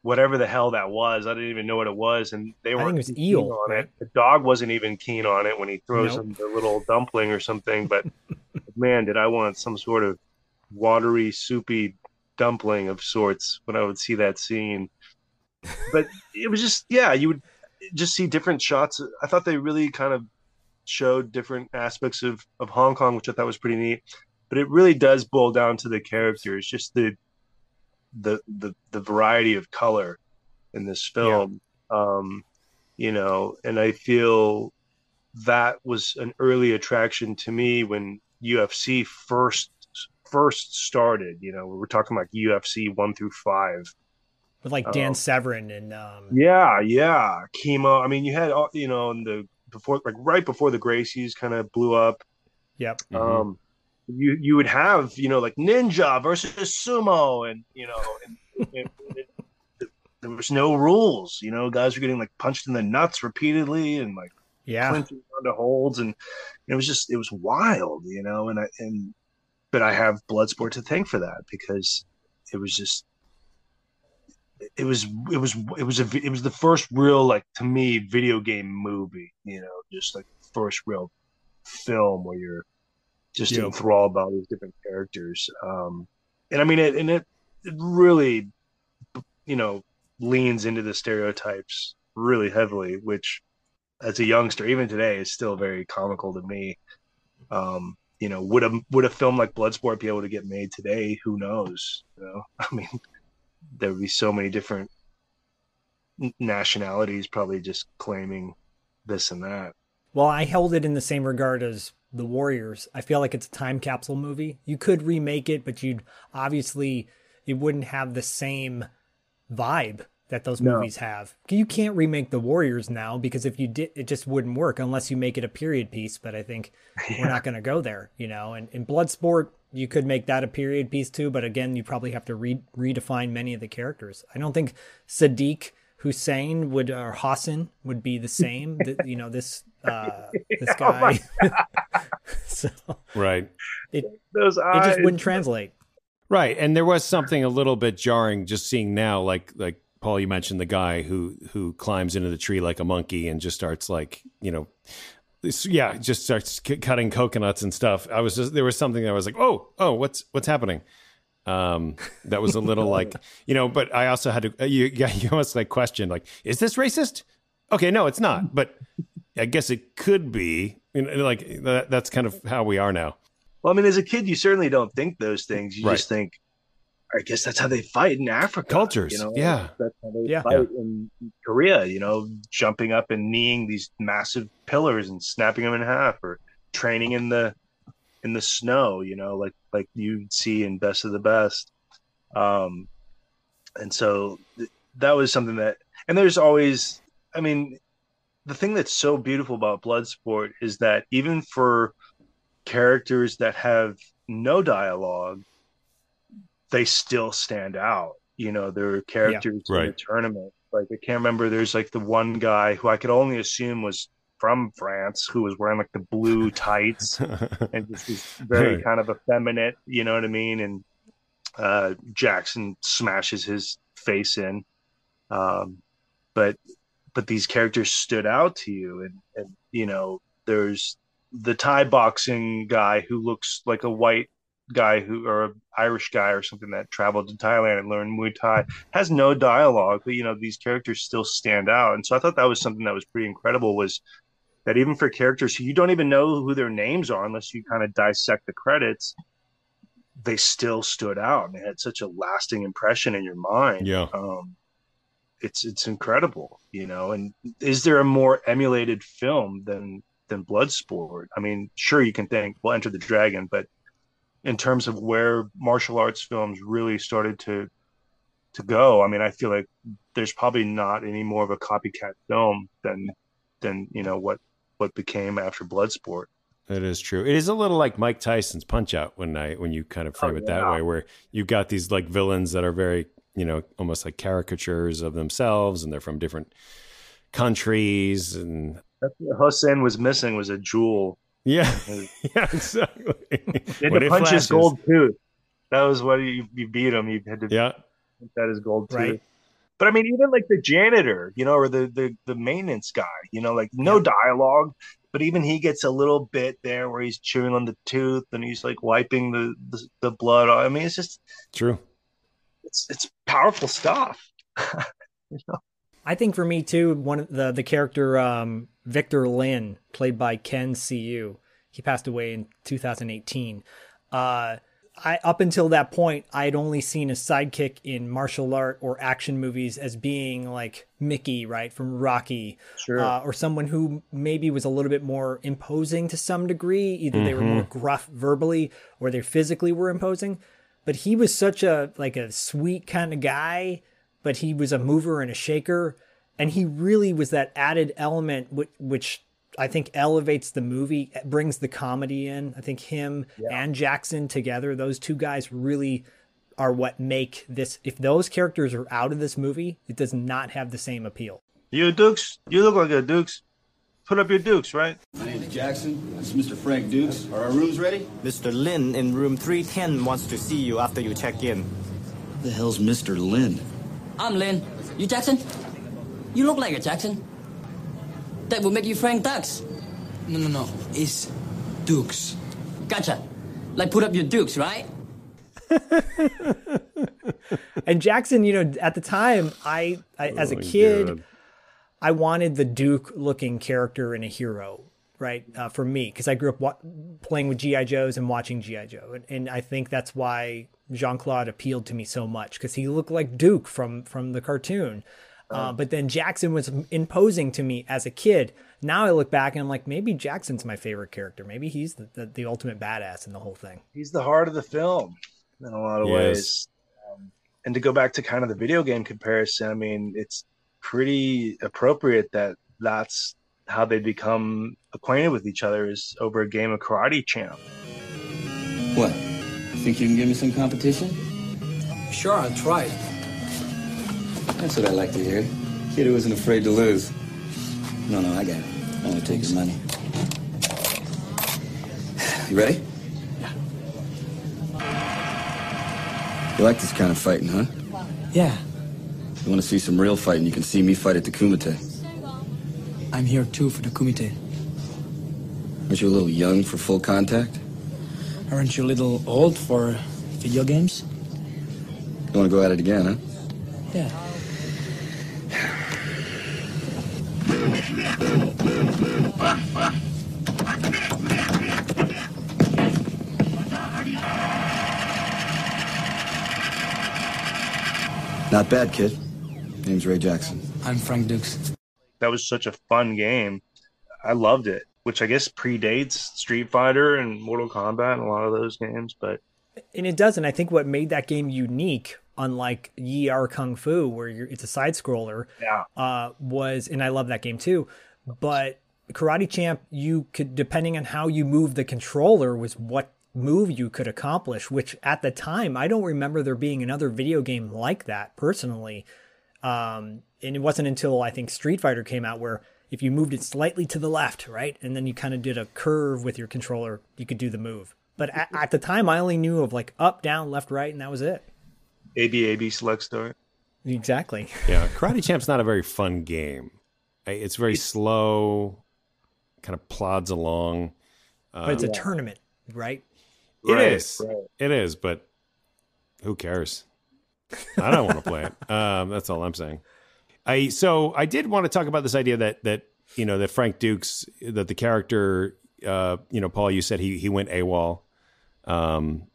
whatever the hell that was. I didn't even know what it was, and they weren't think it was keen eel, on it. The dog wasn't even keen on it when he throws Nope. him the little dumpling or something. But man, did I want some sort of watery, soupy dumpling of sorts when I would see that scene. But it was just, yeah, you would just see different shots. I thought they really kind of showed different aspects of, of Hong Kong, which I thought was pretty neat. But it really does boil down to the characters, just the the the, the variety of color in this film. Yeah. Um, you know, and I feel that was an early attraction to me when UFC first first started. You know, we were talking about UFC one through five with like Dan um, Severn and um... yeah, yeah, Kimo. I mean, you had all you know in the before like right before the Gracies kind of blew up. Yep. Um, mm-hmm. You you would have you know like Ninja versus Sumo, and you know, and, and, and, there was no rules. You know, guys were getting like punched in the nuts repeatedly, and like yeah, clinching onto holds, and it was just it was wild, you know. And I and but I have Bloodsport to thank for that because it was just it was it was it was a it was the first real like to me video game movie you know just like first real film where you're just yeah. enthralled by all these different characters um and i mean it and it, it really you know leans into the stereotypes really heavily which as a youngster even today is still very comical to me um you know would a would a film like bloodsport be able to get made today who knows you know i mean there would be so many different nationalities probably just claiming this and that. Well, I held it in the same regard as The Warriors. I feel like it's a time capsule movie. You could remake it, but you'd obviously it wouldn't have the same vibe that those no. movies have. You can't remake The Warriors now because if you did, it just wouldn't work unless you make it a period piece. But I think yeah. we're not going to go there, you know. And in Bloodsport, you could make that a period piece too, but again, you probably have to re- redefine many of the characters. I don't think Sadiq Hussein would or Hassan would be the same. the, you know this uh, this oh guy. Oh so right, it those eyes. it just wouldn't translate. Right, and there was something a little bit jarring just seeing now, like like Paul, you mentioned the guy who who climbs into the tree like a monkey and just starts like you know yeah, just starts c- cutting coconuts and stuff. I was just there was something that I was like, oh, oh, what's what's happening? Um, that was a little like you know, but I also had to uh, you yeah, you almost like question like, is this racist? Okay, no, it's not, but I guess it could be. You know, like that, that's kind of how we are now. Well, I mean, as a kid, you certainly don't think those things. You right. just think, I guess that's how they fight in Africa. Cultures, you know, yeah. That's how they yeah. fight yeah. in Korea. You know, jumping up and kneeing these massive pillars and snapping them in half, or training in the in the snow. You know, like like you see in Best of the Best. Um, and so th- that was something that, and there's always, I mean, the thing that's so beautiful about Bloodsport is that even for characters that have no dialogue they still stand out. You know, there are characters yeah, right. in the tournament. Like I can't remember. There's like the one guy who I could only assume was from France who was wearing like the blue tights and just was very right. kind of effeminate. You know what I mean? And uh, Jackson smashes his face in. Um, but but these characters stood out to you, and and you know, there's the Thai boxing guy who looks like a white guy who or an Irish guy or something that traveled to Thailand and learned Muay Thai has no dialogue, but you know these characters still stand out, and so I thought that was something that was pretty incredible. Was that even for characters who you don't even know who their names are unless you kind of dissect the credits, they still stood out and they had such a lasting impression in your mind. Yeah. Um, it's it's incredible, you know. And is there a more emulated film than than Bloodsport? I mean, sure you can think, well, Enter the Dragon, but in terms of where martial arts films really started to to go. I mean, I feel like there's probably not any more of a copycat film than than you know what what became after Bloodsport. That is true. It is a little like Mike Tyson's Punch Out when I when you kind of frame oh, it that way, where you've got these like villains that are very you know almost like caricatures of themselves, and they're from different countries. And that's what Hossein was missing was a jewel yeah, yeah, exactly. He had to punch his gold tooth. That was what you, you beat him. You had to yeah. that his gold tooth. Right. But I mean, even like the janitor, you know, or the the, the maintenance guy, you know, like no yeah. dialogue. but even he gets a little bit there where he's chewing on the tooth and he's like wiping the the, the blood. I mean, it's just true. It's it's powerful stuff. you know? I think for me too, one of the the character um, Victor Lin, played by Ken Siu, he passed away in 2018. Uh, I up until that point, I had only seen a sidekick in martial art or action movies as being like Mickey, right from Rocky, sure. uh, or someone who maybe was a little bit more imposing to some degree. Either mm-hmm. they were more mm-hmm. gruff verbally, or they physically were imposing. But he was such a like a sweet kind of guy, but he was a mover and a shaker, and he really was that added element which, which I think elevates the movie, brings the comedy in. I think him yeah. and Jackson together, those two guys really are what make this. If those characters are out of this movie, it does not have the same appeal. You Dux, you look like a Dux. Put up your Dukes, right? My name's Jackson. This is Mr. Frank Dux. Are our rooms ready? Mr. Lin in room 310 wants to see you after you check in. Who the hell's Mr. Lin? I'm Lin. You Jackson? You look like a Jackson. That will make you Frank Dux. No, no, no. It's Dux. Gotcha. Like put up your Dukes, right? and Jackson, you know, at the time, I, I oh as a oh kid, God. I wanted the Duke looking character in a hero, right? Uh, for me, because I grew up wa- playing with GI Joes and watching GI Joe, and, and I think that's why Jean Claude appealed to me so much because he looked like Duke from from the cartoon. Uh, but then Jackson was imposing to me as a kid. Now I look back and I'm like, maybe Jackson's my favorite character. Maybe he's the, the, the ultimate badass in the whole thing. He's the heart of the film in a lot of yes. ways. Um, and to go back to kind of the video game comparison, I mean, it's pretty appropriate that that's how they become acquainted with each other is over a game of karate champ. What? Think you can give me some competition? Sure, I'll try. That's what I like to hear. Kid who isn't afraid to lose. No, no, I got it. I want to take his money. You ready? Yeah. You like this kind of fighting, huh? Yeah. You want to see some real fighting, you can see me fight at the Kumite. I'm here too for the Kumite. Aren't you a little young for full contact? Aren't you a little old for video games? You want to go at it again, huh? Yeah. Not bad, kid. Name's Ray Jackson. I'm Frank Dux. That was such a fun game. I loved it, which I guess predates Street Fighter and Mortal Kombat and a lot of those games, but and it doesn't. I think what made that game unique unlike Yie Ar Kung Fu, where it's a side scroller, yeah. uh, was, and I love that game too. But Karate Champ, you could, depending on how you move the controller, was what move you could accomplish, which at the time, I don't remember there being another video game like that personally. Um, and it wasn't until I think Street Fighter came out where if you moved it slightly to the left, right, and then you kind of did a curve with your controller, you could do the move. But at, at the time, I only knew of like up, down, left, right, and that was it. ABAB select start. Exactly. Yeah, Karate Champ's not a very fun game. It's very slow, kind of plods along. But it's a um, tournament, right? It right, is. Right. It is, but who cares? I don't want to play it. Um, that's all I'm saying. I so I did want to talk about this idea that that you know that Frank Dux that the character uh, you know Paul you said he he went AWOL um,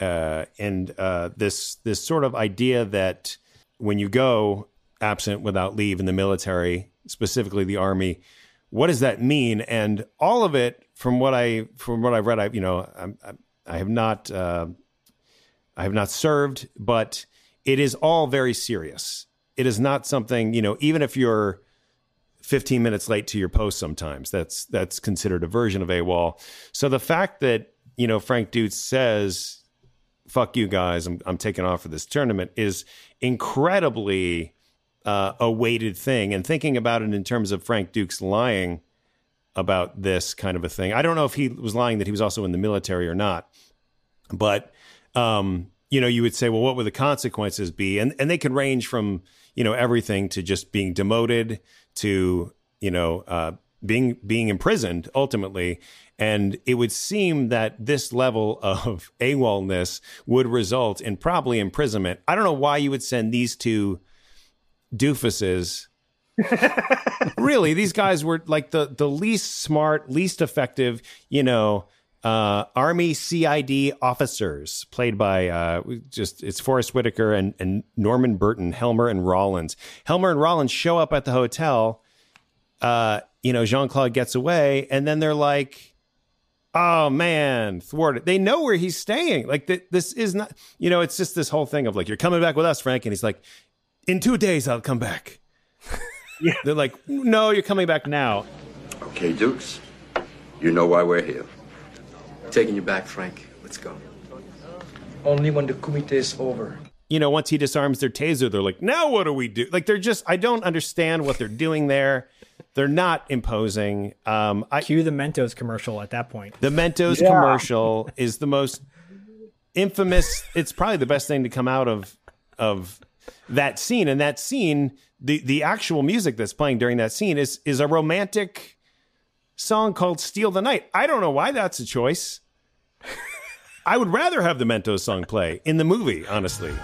uh, and uh, this this sort of idea that when you go absent without leave in the military, specifically the army, what does that mean? And all of it, from what I from what I've read, I you know I'm, I have not uh, I have not served, but it is all very serious. It is not something you know, even if you're 15 minutes late to your post sometimes that's that's considered a version of AWOL. So the fact that you know Frank Dux says fuck you guys, I'm, I'm taking off for this tournament is incredibly uh, a weighted thing. And thinking about it in terms of Frank Dux lying about this kind of a thing, I don't know if he was lying that he was also in the military or not, but um, you know, you would say, well, what would the consequences be? And and they can range from you know everything to just being demoted to you know uh, being being imprisoned ultimately. And it would seem that this level of AWOLness would result in probably imprisonment. I don't know why you would send these two doofuses. really, these guys were like the the least smart, least effective, you know, uh, Army CID officers, played by uh, just it's Forest Whitaker and, and Norman Burton, Helmer and Rollins. Helmer and Rollins show up at the hotel. Uh, you know, Jean Claude gets away, and then they're like, "Oh man, thwarted." They know where he's staying. Like th- this is not, you know, it's just this whole thing of like, "You're coming back with us, Frank," and he's like, "In two days, I'll come back." yeah. They're like, "No, you're coming back now." Okay, Dukes, you know why we're here. Taking you back, Frank. Let's go. Only when the kumite is over. You know, once he disarms their taser, they're like, now what do we do? Like, they're just, I don't understand what they're doing there. They're not imposing. Um, I, Cue the Mentos commercial at that point. The Mentos yeah. commercial is the most infamous. It's probably the best thing to come out of of that scene. And that scene, the the actual music that's playing during that scene is is a romantic song called "Steal the Night." I don't know why that's a choice. I would rather have the Mentos song play in the movie, honestly.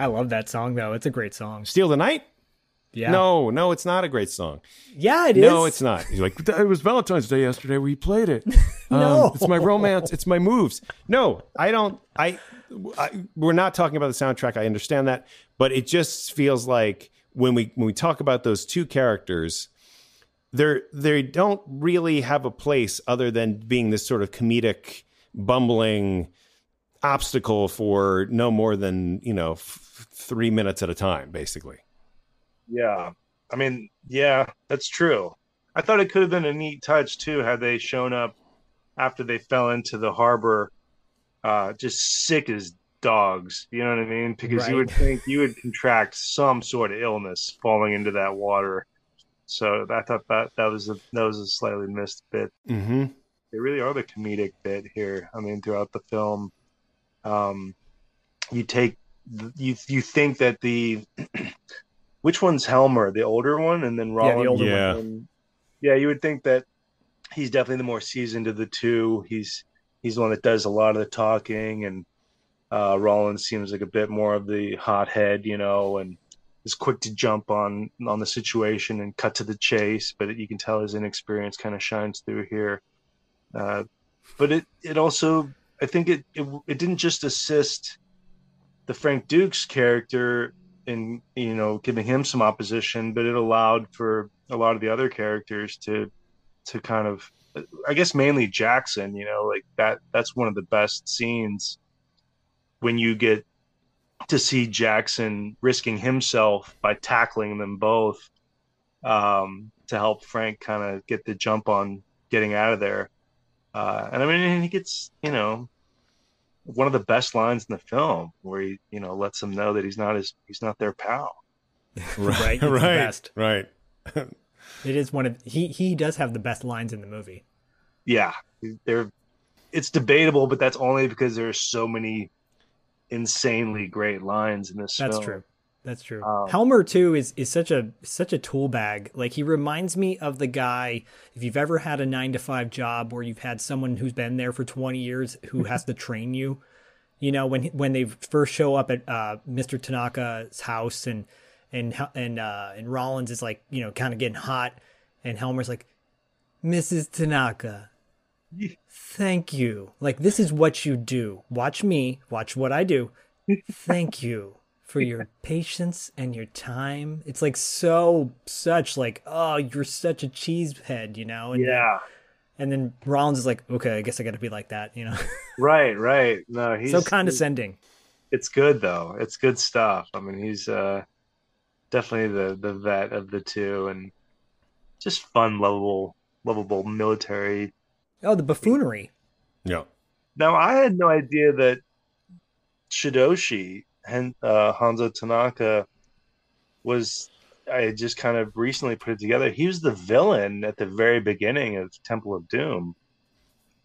I love that song though. It's a great song. Steal the Night? Yeah. No, no, it's not a great song. Yeah, it is. No, it's not. He's like, it was Valentine's Day yesterday. We played it. no, um, it's my romance. It's my moves. No, I don't. I, I, we're not talking about the soundtrack. I understand that, but it just feels like when we when we talk about those two characters, they're they don't really have a place other than being this sort of comedic, bumbling obstacle for no more than you know f- three minutes at a time, basically. Yeah, I mean, yeah, that's true. I thought it could have been a neat touch too had they shown up after they fell into the harbor, uh, just sick as dogs. You know what I mean? Because right. you would think you would contract some sort of illness falling into that water. So I thought that that was a that was a slightly missed bit. Mm-hmm. They really are the comedic bit here. I mean, throughout the film, um, you take you you think that the which one's Helmer, the older one, and then Rollins. Yeah, the older yeah. one. Yeah, you would think that he's definitely the more seasoned of the two. He's he's the one that does a lot of the talking, and uh, Rollins seems like a bit more of the hothead, you know, and is quick to jump on on the situation and cut to the chase. But you can tell his inexperience kind of shines through here. Uh, but it it also I think it, it it didn't just assist the Frank Dux character in you know giving him some opposition, but it allowed for a lot of the other characters to to kind of I guess mainly Jackson, you know, like that that's one of the best scenes when you get to see Jackson risking himself by tackling them both um, to help Frank kind of get the jump on getting out of there. Uh, and I mean, he gets, you know, one of the best lines in the film where he, you know, lets them know that he's not his, he's not their pal. right, right, right. it is one of he he does have the best lines in the movie. Yeah, they're it's debatable, but that's only because there are so many insanely great lines in this. That's film. true. That's true. Um, Helmer too is is such a such a tool bag. Like he reminds me of the guy. If you've ever had a nine to five job where you've had someone who's been there for twenty years who has to train you, you know when when they first show up at uh, Mr. Tanaka's house and and and uh, and Rollins is like you know kind of getting hot, and Helmer's like, Mrs. Tanaka, thank you. Like this is what you do. Watch me. Watch what I do. Thank you for your patience and your time. It's like so such like oh you're such a cheesehead, you know. And yeah. Then, and then Rollins is like, okay, I guess I got to be like that, you know. right, right. No, he's so condescending. It's good though. It's good stuff. I mean, he's uh definitely the the vet of the two, and just fun, lovable lovable military. Oh, the buffoonery. Yeah. Now I had no idea that Shidoshi and uh, Hanzo Tanaka was. I had just kind of recently put it together. He was the villain at the very beginning of Temple of Doom.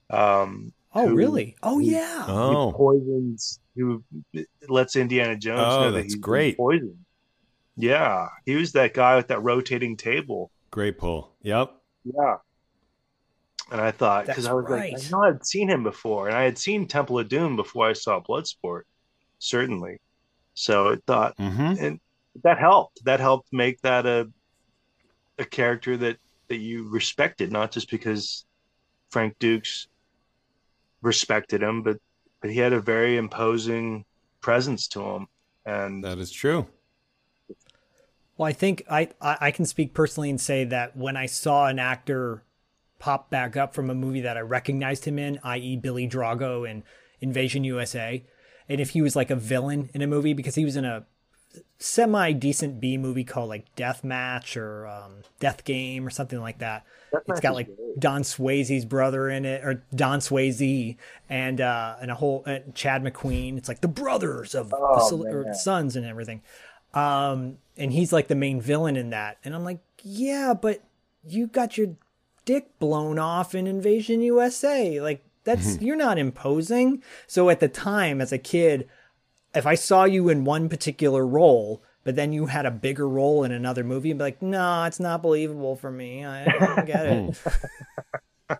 Um, Oh, who- really? Oh, yeah. Oh. He poisons. Who lets Indiana Jones Oh, know that that's he's been great. poisoned. Yeah, he was that guy with that rotating table. Great pull. Yep. Yeah. And I thought because I was like, right. I know I'd seen him before, and I had seen Temple of Doom before I saw Bloodsport, certainly. So I thought, Mhm. and that helped. That helped make that a a character that that you respected, not just because Frank Dux respected him, but but he had a very imposing presence to him, and That is true. Well, I think I, I I can speak personally and say that when I saw an actor pop back up from a movie that I recognized him in, i.e., Billy Drago in Invasion USA, and if he was like a villain in a movie because he was in a semi decent B movie called like Death Match or um, Death Game or something like that. Death it's Match got like great. Don Swayze's brother in it, or Don Swayze, and uh, and a whole uh, Chad McQueen. It's like the brothers of the Oh, or sons and everything. Um, and he's like the main villain in that. And I'm like, yeah, but you got your dick blown off in Invasion USA. Like that's mm-hmm. you're not imposing. So at the time, as a kid, if I saw you in one particular role, but then you had a bigger role in another movie, I'd be like, no, it's not believable for me. I, I don't get it. Mm.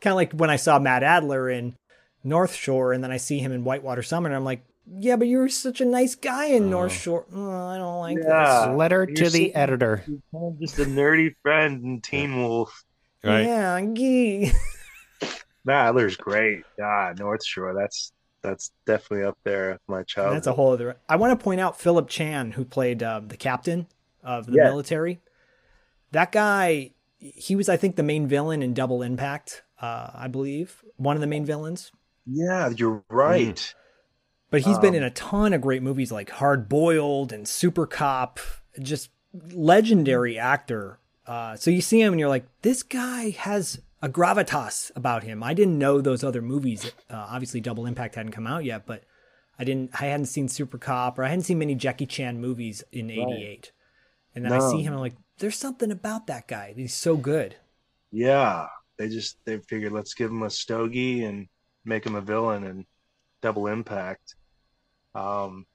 kind of like when I saw Matt Adler in North Shore, and then I see him in Whitewater Summer, and I'm like, yeah, but you're such a nice guy in uh-huh. North Shore. Oh, I don't like Yeah. Letter You're to the sitting- editor. He's kind of just a nerdy friend in Teen Wolf. Right. Yeah, gee. Adler's great. God, North Shore. That's that's definitely up there. My childhood. That's a whole other. I want to point out Philip Chan, who played uh, the captain of the Yeah. military. That guy, he was, I think, the main villain in Double Impact. Uh, I believe one of the main villains. Yeah, you're right. But he's been Um, in a ton of great movies like Hard Boiled and Super Cop. Just legendary actor. Uh, so you see him and you're like, this guy has a gravitas about him. I didn't know those other movies. Uh, obviously, Double Impact hadn't come out yet, but I didn't. I hadn't seen Super Cop or I hadn't seen many Jackie Chan movies in '88. And then I see him, I'm like, there's something about that guy. He's so good. Yeah, they just they figured let's give him a stogie and make him a villain and double impact. Um,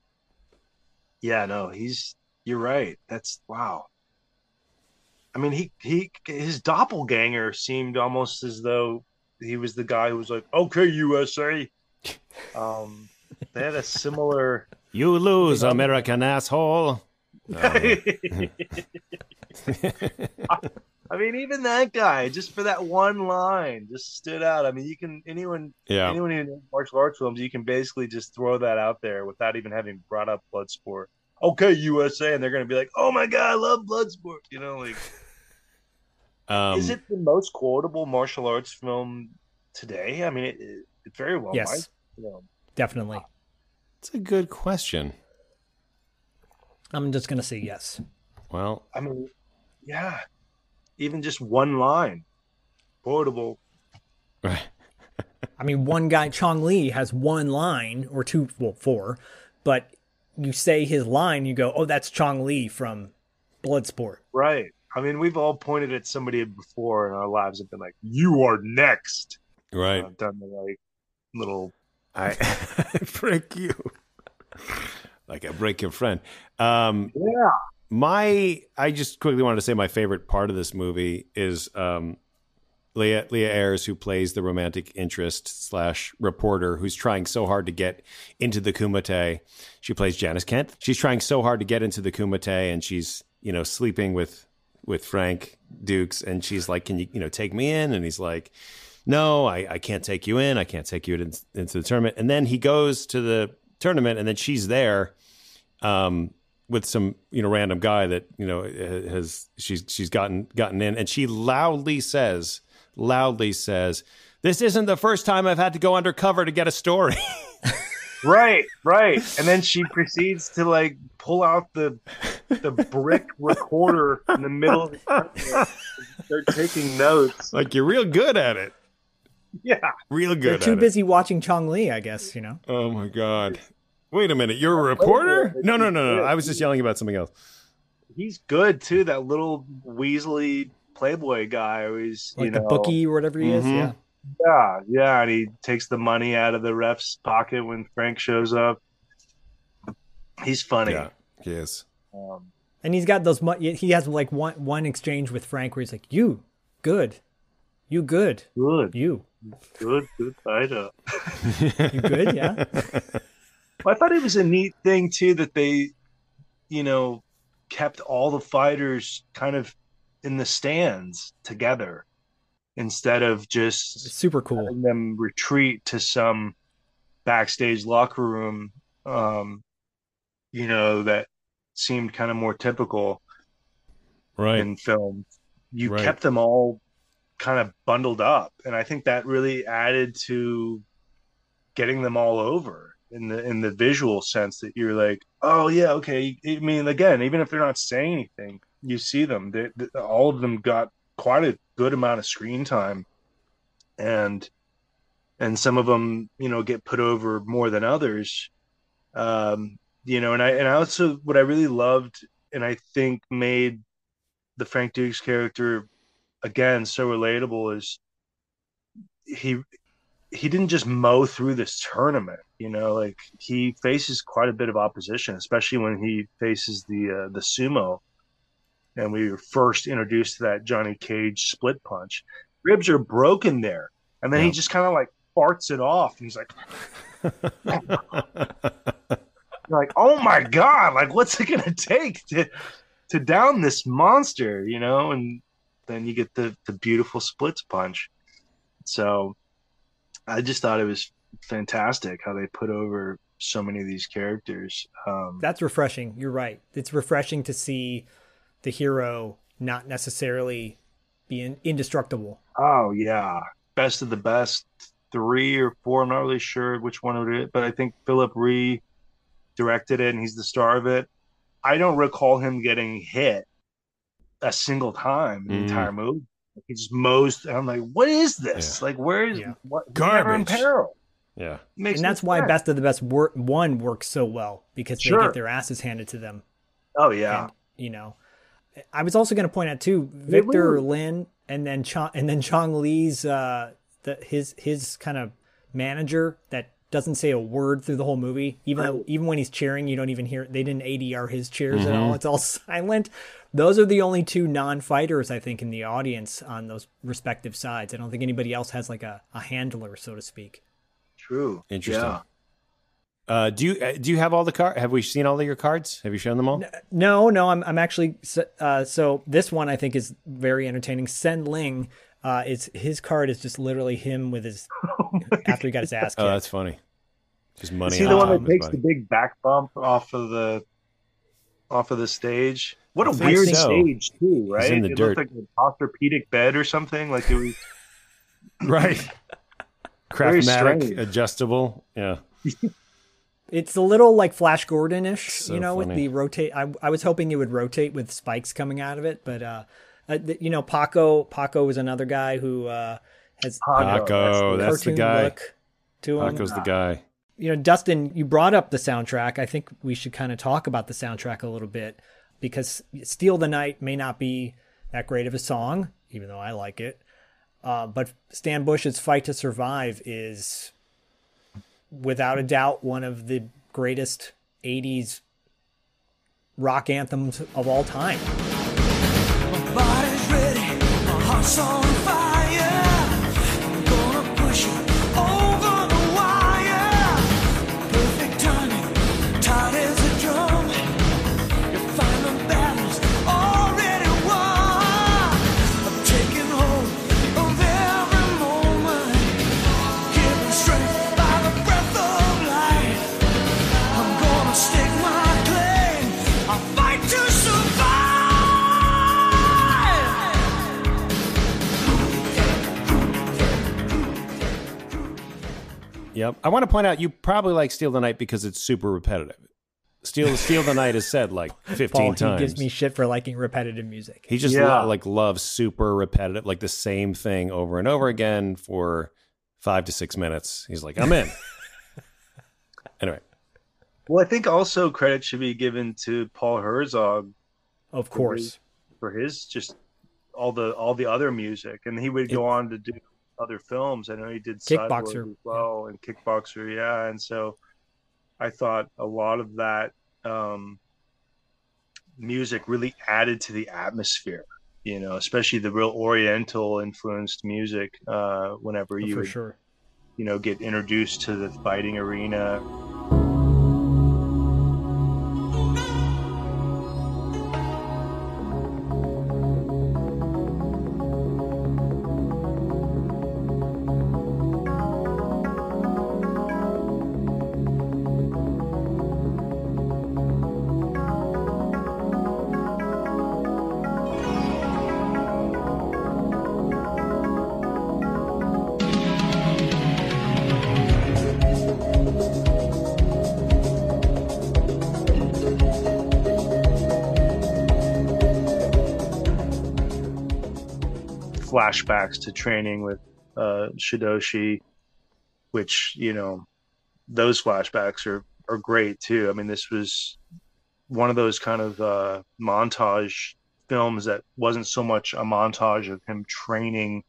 yeah, no, he's you're right. That's wow. I mean, he he his doppelganger seemed almost as though he was the guy who was like, "Okay, USA." Um, they had a similar. You lose, American asshole. Um, I mean, even that guy, just for that one line, just stood out. I mean, you can anyone, Yeah. anyone who knows martial arts films, you can basically just throw that out there without even having brought up Bloodsport. Okay, USA, and they're going to be like, "Oh my god, I love Bloodsport." You know, like, um, is it the most quotable martial arts film today? I mean, it, it, it very well Yes. might. You know. Definitely. It's a good question. I'm just gonna say yes. Well, I mean, yeah, even just one line, quotable. I mean, one guy, Chong Li, has one line or two, well, four, but you say his line, you go, oh, that's Chong Li from Bloodsport. Right. I mean, we've all pointed at somebody before in our lives and been like, "You are next." Right. I've done the like little. I break you like I break your friend. Um, yeah. My, I just quickly wanted to say my favorite part of this movie is um, Leah Leah Ayres, who plays the romantic interest slash reporter, who's trying so hard to get into the Kumite. She plays Janice Kent. She's trying so hard to get into the Kumite, and she's you know sleeping with with Frank Dux, and she's like, "Can you you know take me in?" And he's like, "No, I, I can't take you in. I can't take you in, into the tournament." And then he goes to the tournament, and then she's there. Um, with some you know random guy that you know has she's she's gotten gotten in and she loudly says loudly says this isn't the first time I've had to go undercover to get a story. Right, right. And then she proceeds to like pull out the the brick recorder in the middle of the They're taking notes. Like you're real good at it. Yeah. Real good. They're too at busy watching Chong Li, I guess. You know. Oh my god. Wait a minute. You're a reporter? No, no, no, no. I was just yelling about something else. He's good too. That little Weasley Playboy guy, always Like you the bookie or whatever he is. Mhm. Yeah. Yeah, yeah, and he takes the money out of the ref's pocket when Frank shows up. He's funny. Yeah. He is. Um, And he's got those. He has like one one exchange with Frank where he's like, "You good, you good, good, you good, good fighter. you good, yeah." Well, I thought it was a neat thing too that they, you know, kept all the fighters kind of in the stands together instead of just super cool them retreat to some backstage locker room. Um, you know that seemed kind of more typical Right. in film. You Right. kept them all kind of bundled up, and I think that really added to getting them all over in the in the visual sense that you're like, oh yeah, okay. I mean, again, even if they're not saying anything, you see them. They, they, all of them got quite a good amount of screen time, and and some of them, you know, get put over more than others. Um, you know, and I and I also what I really loved and I think made the Frank Dux character again so relatable is he he didn't just mow through this tournament you know like he faces quite a bit of opposition especially when he faces the uh, the sumo. And we were first introduced to that Johnny Cage split punch. Ribs are broken there and then he just kind of like farts it off and he's like like oh my god like what's it gonna take to to down this monster you know and then you get the the beautiful splits punch so i just thought it was fantastic how they put over so many of these characters um That's refreshing. You're right. It's refreshing to see the hero not necessarily being indestructible. oh yeah best of the best three or four i'm not really sure which one it is but i think Phillip Rhee directed it and he's the star of it i don't recall him getting hit a single time in the Mm. entire movie he just mows i'm like what is this like where is what he's never in Garbage. peril Yeah. Makes and that's why sense. Best of the Best wor- one works so well because they Sure. get their asses handed to them. oh yeah And, you know, I was also going to point out too, Victor really- Lin and then Chong, and then Chong Li's uh, the his his kind of manager that doesn't say a word through the whole movie. Even though, even when he's cheering, you don't even hear. They didn't ADR his cheers at all. Mhm. It's all silent. Those are the only two non-fighters I think in the audience on those respective sides. I don't think anybody else has like a, a handler, so to speak. True. Interesting. Yeah. Uh, do you uh, do you have all the card? Have we seen all of your cards? Have you shown them all? No, no, I'm I'm actually uh, so this one I think is very entertaining. Sen Ling, uh, is his card is just literally him with his after he got his ass kicked. Oh, that's funny. Just money. Is he the one that of takes the big back bump off of the off of the stage? What a weird so. stage too, right? in the it dirt. looked like an orthopedic bed or something. Like it was right? Very Craftmatic, adjustable. Yeah. It's a little like Flash Gordon-ish, So you know, with the rotate. I, I was hoping it would rotate with spikes coming out of it, but uh, uh you know, Paco Paco was another guy who uh has Paco, that's the guy. look to him. Paco's the guy. you know, Dustin, you brought up the soundtrack. I think we should kind of talk about the soundtrack a little bit because Steal the Night may not be that great of a song, even though I like it. Uh, but Stan Bush's Fight to Survive is without a doubt one of the greatest 80s rock anthems of all time. My Yep. I want to point out you probably like Steal the Night because it's super repetitive. Steal Steal the Night is said like 15 Paul, times. he gives me shit for liking repetitive music. He just Yeah. lo- like loves super repetitive, like the same thing over and over again for five to six minutes. He's like, I'm in. anyway, Well, I think also credit should be given to Paul Hertzog, of for course. his, for his just all the all the other music, and he would go on to do other films. I know he did Kickboxer. as well, and Kickboxer, yeah. And so I thought a lot of that um, music really added to the atmosphere. You know, especially the real Oriental influenced music. Uh, whenever you Oh, for would, sure. you know, get introduced to the fighting arena. Flashbacks to training with uh, Shidoshi, which you know, those flashbacks are are great too. I mean, this was one of those kind of uh, montage films that wasn't so much a montage of him training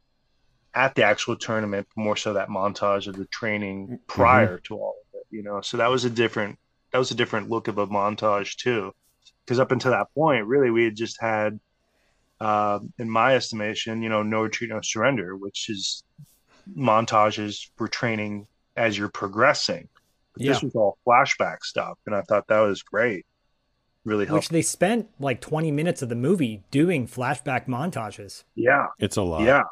at the actual tournament, more so that montage of the training prior to all of it. You know, so that was a different that was a different look of a montage too, because up until that point, really, we had just had uh, in my estimation, you know, no retreat, no surrender, which is montages for training as you're progressing. But this was all flashback stuff, and I thought that was great. Really helped. Which helped. they spent like 20 minutes of the movie doing flashback montages. Yeah, it's a lot. yeah,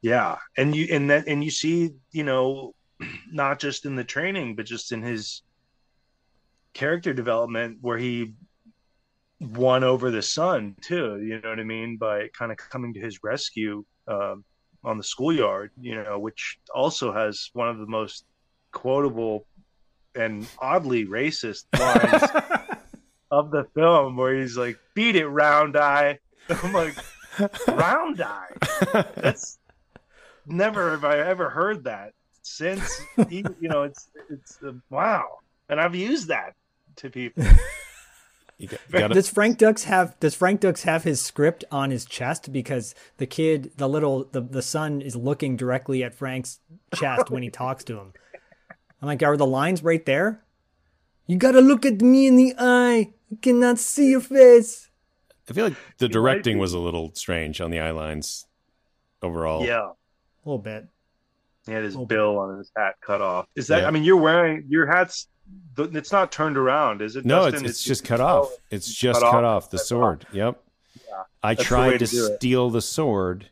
yeah, and you and that and you see, you know, not just in the training, but just in his character development, where he won over the son too. You know what I mean by kind of coming to his rescue um, on the schoolyard. You know, which also has one of the most quotable and oddly racist lines of the film, where he's like, "Beat it, round eye." I'm like, "Round eye." That's never have I ever heard that since. he- You know, it's it's uh, wow, and I've used that to people. You got, you gotta- Does Frank Dux have does Frank Dux have his script on his chest because the kid, the little the, the son is looking directly at Frank's chest when he talks to him. I'm like, are the lines right there? You gotta look at me in the eye. You cannot see your face. I feel like the directing was a little strange on the eye lines overall. Yeah. A little bit. He had his bill on his hat cut off. Is that? Yeah. I mean, you're wearing your hat's. Th- It's not turned around, is it? No, Dustin? it's, it's just cut off. It's just cut off, the sword. Yep. I That's the way tried to to do it. steal the sword.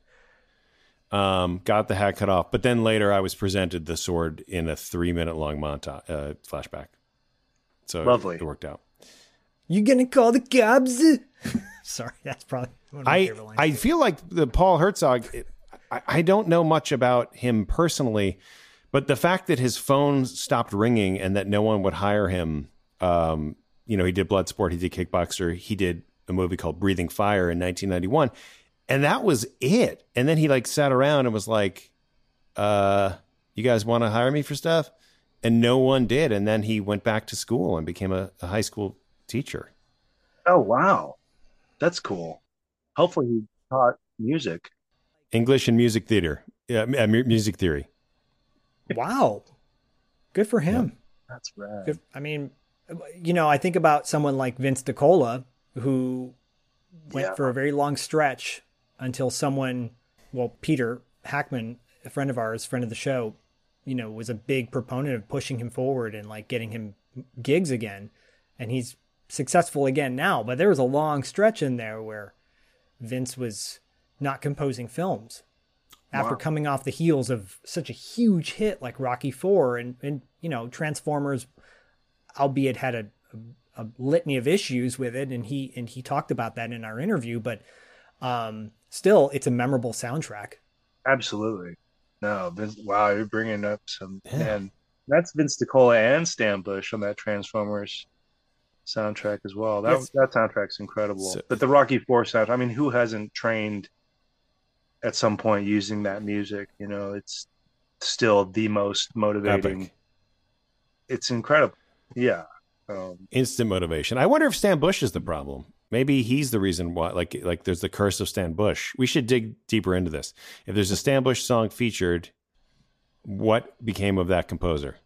Um, got the hat cut off, but then later I was presented the sword in a three minute long montage uh, flashback. So it- Lovely. It, worked out. You gonna call the cops? Sorry, that's probably one of my I favorite lines. I feel like the Paul Hertzog. it- I, I don't know much about him personally, but the fact that his phone stopped ringing and that no one would hire him. Um, you know, he did Bloodsport, he did Kickboxer, he did a movie called Breathing Fire in 1991, and that was it. And then he like sat around and was like, "Uh, you guys want to hire me for stuff?" And no one did. And then he went back to school and became a, a high school teacher. Oh wow, that's cool. Hopefully, he taught music. English and music theater, yeah, uh, music theory. Wow, good for him. That's rad. Good. I mean, you know, I think about someone like Vince DiCola who went Yeah. for a very long stretch until someone, well, Peter Hackman, a friend of ours, friend of the show, you know, was a big proponent of pushing him forward and like getting him gigs again. And he's successful again now. But there was a long stretch in there where Vince was not composing films after Wow. coming off the heels of such a huge hit like Rocky Four and and you know Transformers, albeit had a, a, a litany of issues with it, and he and he talked about that in our interview, but um, still, it's a memorable soundtrack. Absolutely. No, Vince, wow, you're bringing up some and That's Vince DiCola and Stan Bush on that Transformers soundtrack as well. That Yes. that soundtrack's incredible. So- but the Rocky Four soundtrack, I mean, who hasn't trained at some point using that music? You know, it's still the most motivating. Epic. It's incredible. Yeah. Um, Instant motivation. I wonder if Stan Bush is the problem. Maybe he's the reason why. Like, like there's the curse of Stan Bush. We should dig deeper into this. If there's a Stan Bush song featured, what became of that composer?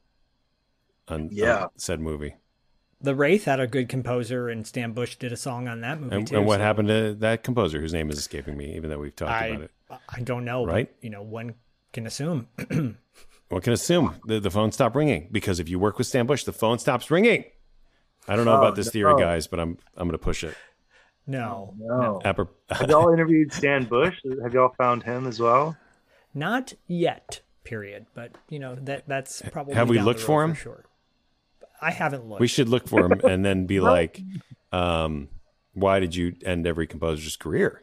On, on Yeah. said movie. The Wraith had a good composer, and Stan Bush did a song on that movie And, too. and what so happened to that composer whose name is escaping me, even though we've talked I about it? I don't know, Right? But, you know, one can assume. One can assume the, the phone stopped ringing because if you work with Stan Bush, the phone stops ringing. I don't know Oh, about this theory, no. guys, but I'm I'm going to push it. no, no. Apro- Have y'all interviewed Stan Bush? Have y'all found him as well? not yet. Period. But you know that that's probably. Have we looked for road him? sure. I haven't looked. We should look for him and then be like, um, "Why did you end every composer's career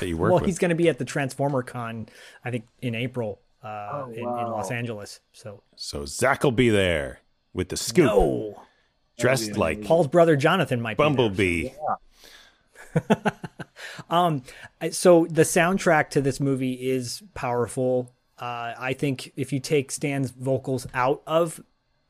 that you worked well, with?" he's going to be at the Transformer Con, I think, in April uh, Oh, in, in Los Angeles. So So Zak will be there with the scoop, no, dressed like Paul's brother Jonathan might be there. Bumblebee. Um, so the soundtrack to this movie is powerful. Uh, I think if you take Stan's vocals out of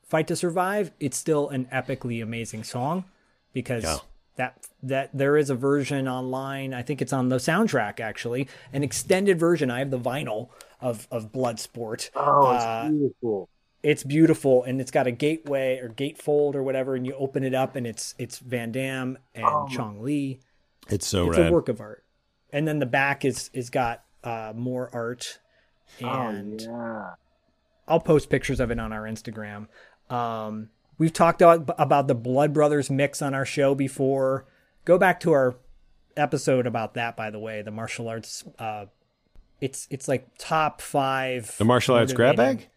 "Fight to Survive," it's still an epically amazing song because Yeah. that that there is a version online. I think it's on the soundtrack actually, an extended version. I have the vinyl of of Bloodsport. Oh, it's Uh, beautiful. it's beautiful and it's got a gateway or gatefold or whatever and you open it up and it's it's Van Damme and Oh, Chong Li. It's so it's rad. a work of art. And then the back is is got uh, more art and oh, yeah. I'll post pictures of it on our Instagram. Um, we've talked about, about the Blood Brothers mix on our show before. Go back to our episode about that, by the way. The martial arts. Uh, it's it's like top five. The martial arts grab bag,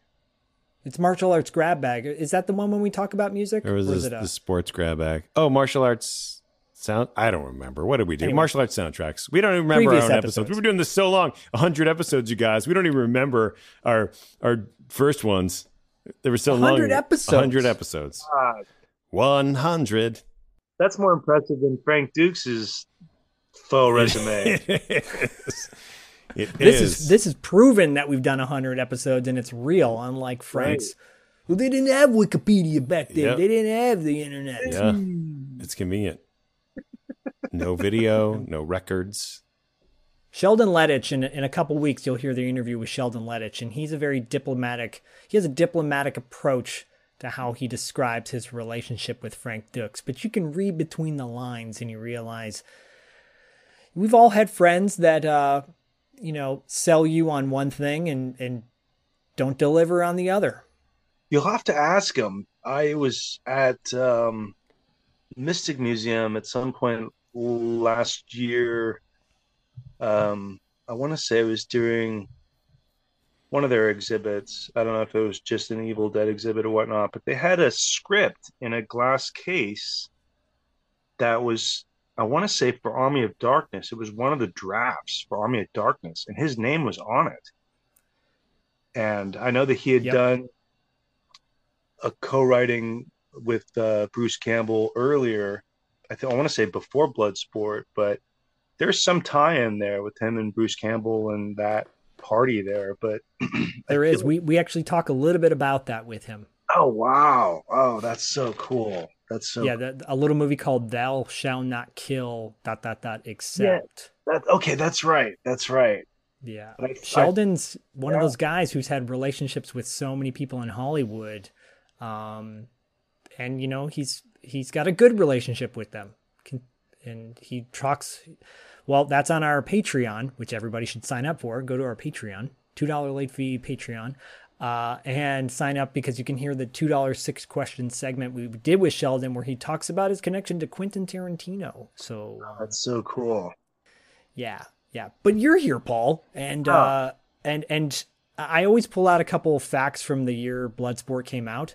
It's martial arts grab bag. Is that the one when we talk about music, or was is this it a- the sports grab bag? Oh, martial arts sound. I don't remember. What did we do? Anyway. martial arts soundtracks. We don't even remember our own episodes. episodes. We've been doing this so long, hundred episodes, you guys. We don't even remember our our first ones. They were so long. 100 episodes. Hundred episodes. One hundred. That's more impressive than Frank Dux' faux resume. It This is. this is proven that we've done hundred episodes and it's real, unlike Frank's. Well, they didn't have Wikipedia back then. Yep. They didn't have the internet. Yeah, it's convenient. No video, no records. Sheldon Lettich, in, in a couple weeks, you'll hear the interview with Sheldon Lettich, and he's a very diplomatic. He has a diplomatic approach to how he describes his relationship with Frank Dux. But you can read between the lines, and you realize we've all had friends that, uh, you know, sell you on one thing and and don't deliver on the other. You'll have to ask him. I was at um, Mystic Museum at some point last year. Um, I want to say it was during one of their exhibits. I don't know if it was just an Evil Dead exhibit or whatnot, but they had a script in a glass case that was, I want to say, for Army of Darkness. It was one of the drafts for Army of Darkness, and his name was on it. And I know that he had Yep. done a co-writing with uh, Bruce Campbell earlier. I think I want to say before Bloodsport, but there's some tie-in there with him and Bruce Campbell and that party there. But There is. We we actually talk a little bit about that with him. oh wow, oh that's so cool. That's so yeah, that, a little movie called "Thou Shall Not Kill." Dot dot dot. Except. That, okay, that's right. That's right. Yeah. I- Sheldon's one of those guys who's had relationships with so many people in Hollywood. Um, and you know, he's he's got a good relationship with them. Can, and he talks well, that's on our Patreon, which everybody should sign up for. Go to our Patreon, $2 late fee Patreon. Uh, and sign up because you can hear the $2 six question segment we did with Sheldon where he talks about his connection to Quentin Tarantino. So um, That's so cool. yeah, yeah. But you're here, Paul, and Oh. uh, and and I always pull out a couple of facts from the year Bloodsport came out.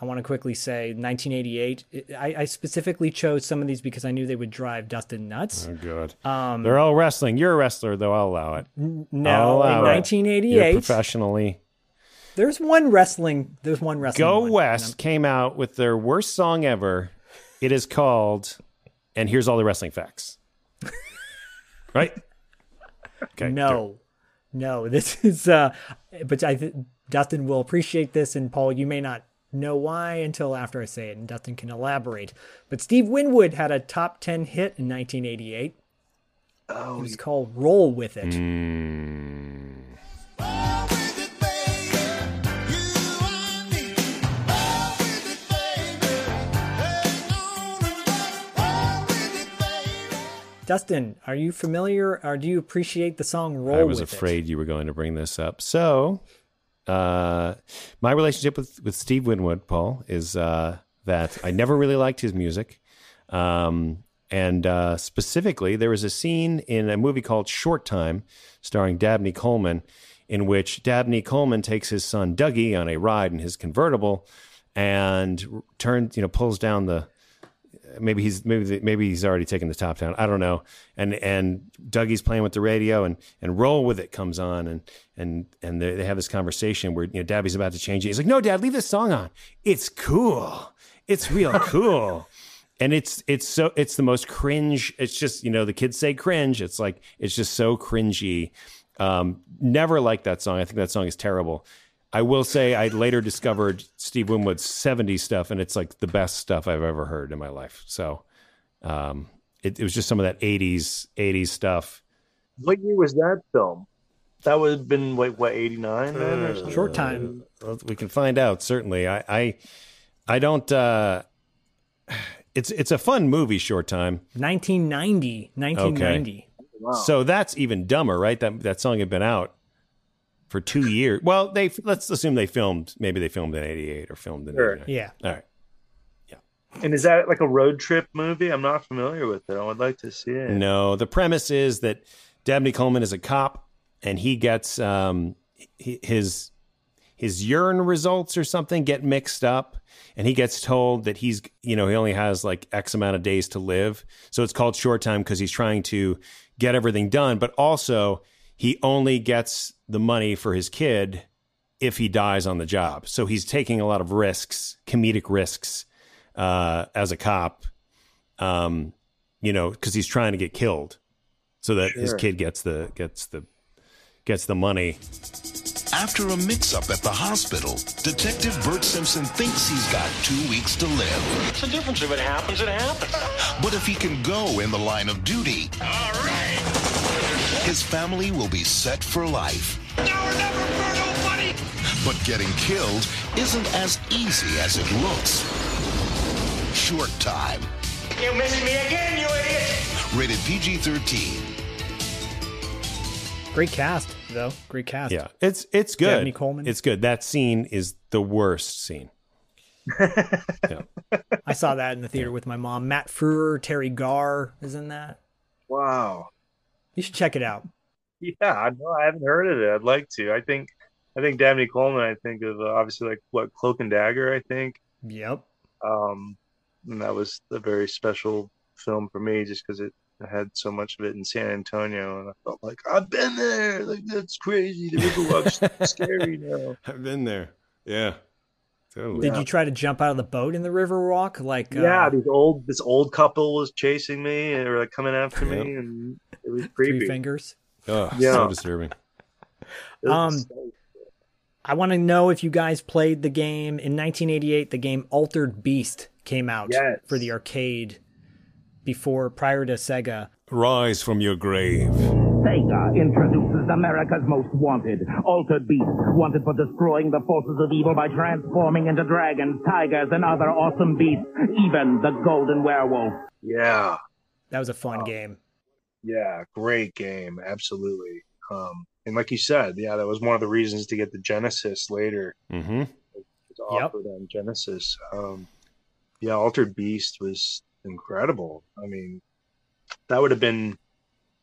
I want to quickly say 1988. I, I specifically chose some of these because I knew they would drive Dustin nuts. Oh god. Um, They're all wrestling. You're a wrestler, though. I'll allow it. no, I'll allow in 1988. You're professionally. There's one wrestling. There's one wrestling. Go one, West came out with their worst song ever, It is called, and here's all the wrestling facts. right? Okay. No, no. This is, uh, but I th- Dustin will appreciate this, and Paul, you may not know why until after I say it, and Dustin can elaborate. But Steve Winwood had a top 10 hit in 1988. Oh, it was called Roll With It. Mm. Dustin, are you familiar or do you appreciate the song Roll I was afraid you were going to bring this up. So, uh, my relationship with, with Steve Winwood, Paul, is uh, that I never really liked his music. Um, and uh, specifically, there was a scene in a movie called Short Time, starring Dabney Coleman, in which Dabney Coleman takes his son Dougie on a ride in his convertible and turns, you know, pulls down the maybe he's maybe the, maybe he's already taken the top down. I don't know. And and Dougie's playing with the radio, and and roll with it comes on, and and and they, they have this conversation where you know Dabby's about to change it. He's like, "No, Dad, leave this song on. It's cool. It's real cool." and it's it's so it's the most cringe. It's just you know the kids say cringe. It's like it's just so cringy. Um, never liked that song. I think that song is terrible. I will say I later discovered Steve Winwood's 70s stuff, and it's like the best stuff I've ever heard in my life. So um, it, it, was just some of that 80s 80s stuff. What year was that film? That would have been like what 89 uh, short time. Well, we can find out certainly. I I, I don't uh, it's it's a fun movie short time. 1990, 1990. Okay. Wow. So that's even dumber, right? That that song had been out for two years. Well, they let's assume they filmed. Maybe they filmed in '88 or filmed in sure. 89. Yeah. All right. Yeah. And is that like a road trip movie? I'm not familiar with it. I would like to see it. No, the premise is that Dabney Coleman is a cop, and he gets um, his his urine results or something get mixed up and he gets told that he's you know he only has like x amount of days to live so it's called short time because he's trying to get everything done but also he only gets the money for his kid if he dies on the job. So he's taking a lot of risks, comedic risks, uh, as a cop, um, you know, because he's trying to get killed, so that sure. his kid gets the gets the gets the money. After a mix-up at the hospital, Detective Burt Simpson thinks he's got two weeks to live. What's the difference? If it happens, it happens. But if he can go in the line of duty, all right his family will be set for life. Now or never for nobody! But getting killed isn't as easy as it looks. Short time. You missed me again, you idiot! Rated PG 13. Great cast, though. Great cast. Yeah, it's it's good. Dabney Coleman. It's good. That scene is the worst scene. yeah. I saw that in the theater yeah. with my mom. Matt Frewer, Teri Garr is in that. Wow. You should check it out. Yeah, I know. I haven't heard of it. I'd like to. I think, I think Dabney Coleman. I think of uh, obviously like what Cloak and Dagger. I think. Yep. Um, and that was a very special film for me, just because it had so much of it in San Antonio, and I felt like I've been there. Like that's crazy. The Riverwalk's scary now. I've been there. Yeah. Totally. Did you try to jump out of the boat in the Riverwalk? Like yeah, uh, these old this old couple was chasing me or like coming after yep. me, and it was creepy. Three fingers. Oh, yeah. so disturbing. Um, I want to know if you guys played the game in 1988. The game Altered Beast came out yes. for the arcade before prior to Sega. Rise from your grave. Sega introduces America's most wanted, Altered Beast, wanted for destroying the forces of evil by transforming into dragons, tigers, and other awesome beasts, even the golden werewolf. Yeah. That was a fun game. Yeah, great game. Absolutely. Um, and like you said, yeah, that was one of the reasons to get the Genesis later. Mm-hmm. It's offered yep. on Genesis. Um, yeah, Altered Beast was incredible. I mean, that would have been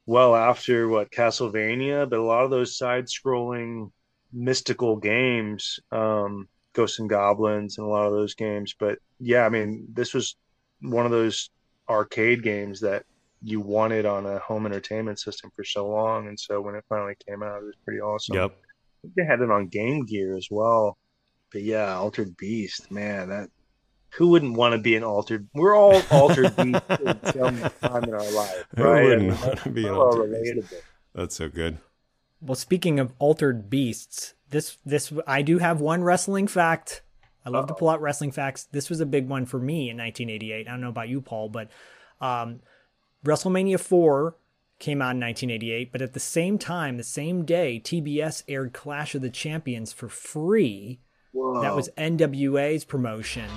well after what Castlevania, but a lot of those side-scrolling mystical games, um, Ghosts and Goblins, and a lot of those games. But yeah, I mean, this was one of those arcade games that you wanted on a home entertainment system for so long, and so when it finally came out, it was pretty awesome. Yep, they had it on Game Gear as well. But yeah, Altered Beast, man, that who wouldn't want to be an altered? We're all altered beasts at some time in our life, right? Who right? wouldn't want to be an so altered beast? That's so good. Well, speaking of altered beasts, this this I do have one wrestling fact. I love to pull out wrestling facts. This was a big one for me in 1988. I don't know about you, Paul, but um, WrestleMania 4 came out in 1988. But at the same time, the same day, TBS aired Clash of the Champions for free. That was NWA's promotion.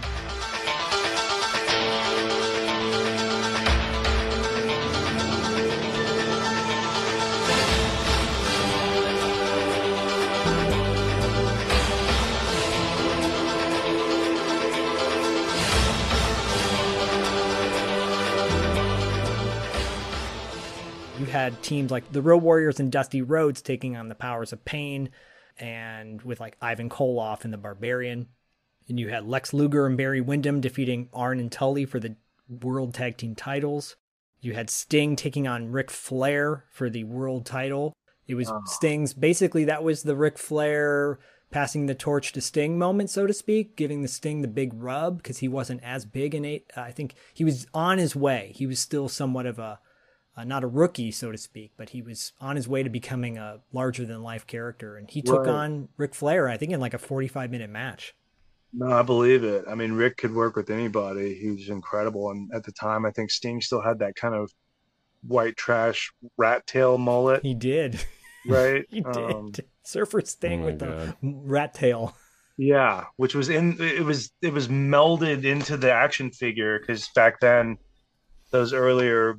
Had teams like the Road Warriors and Dusty Rhodes taking on the Powers of Pain, and with like Ivan Koloff and the Barbarian. And you had Lex Luger and Barry Windham defeating Arn and Tully for the World Tag Team titles. You had Sting taking on Ric Flair for the world title. It was ah. Sting's basically that was the Ric Flair passing the torch to Sting moment, so to speak, giving the Sting the big rub because he wasn't as big in eight. I think he was on his way. He was still somewhat of a uh, not a rookie, so to speak, but he was on his way to becoming a larger than life character. And he took Right. on Ric Flair, I think, in like a 45 minute match. No, I believe it. I mean, Rick could work with anybody. He was incredible, and at the time, I think Sting still had that kind of white trash rat tail mullet. He did. right? he did. Um, Surfer Sting Oh with my the rat tail. Yeah, which was in it was it was melded into the action figure because back then, those earlier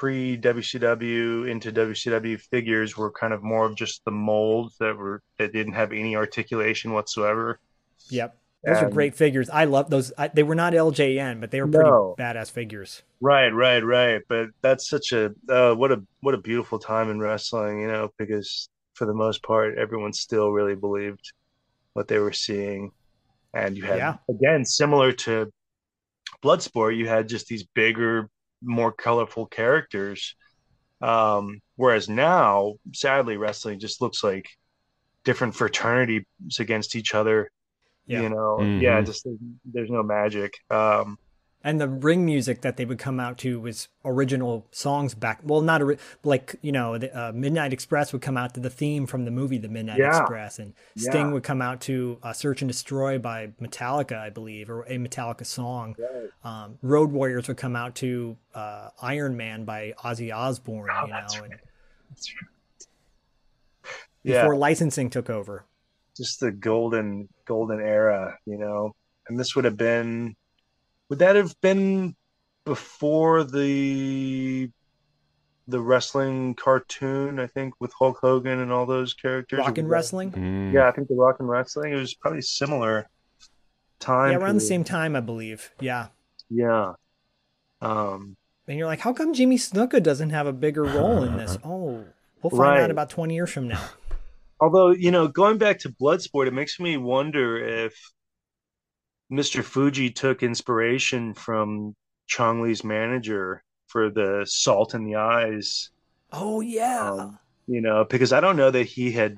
pre WCW into WCW figures were kind of more of just the molds that were that didn't have any articulation whatsoever. Yep. Those are great figures. I love those. I, they were not LJN, but they were pretty No. badass figures. Right, right, right. But that's such a uh, what a what a beautiful time in wrestling, you know, because for the most part, everyone still really believed what they were seeing, and you had Yeah. again similar to Bloodsport, you had just these bigger, more colorful characters. Um, whereas now, sadly, wrestling just looks like different fraternities against each other. Yeah. You know, yeah, Mhm. just there's no magic. Um, And the ring music that they would come out to was original songs back. Well, not ori- like you know, the, uh, Midnight Express would come out to the theme from the movie The Midnight Yeah. Express, and Sting Yeah. would come out to uh, "Search and Destroy" by Metallica, I believe, or a Metallica song. Um, Road Warriors would come out to uh, "Iron Man" by Ozzy Osbourne. Oh, you know, and yeah. before licensing took over. just the golden golden era, you know. And this would have been would that have been before the the wrestling cartoon, I think, with Hulk Hogan and all those characters? Rock and wrestling. Mm. Yeah, I think the rock and wrestling. It was probably similar time. Yeah, around the same time, I believe. Yeah. Yeah. Um And you're like, how come Jimmy Snuka doesn't have a bigger role in this? Oh, we'll find Right. out about 20 years from now. Although, you know, going back to Bloodsport, it makes me wonder if Mr. Fuji took inspiration from Chong Li's manager for the salt in the eyes, Oh, yeah. Um, you know, because I don't know that he had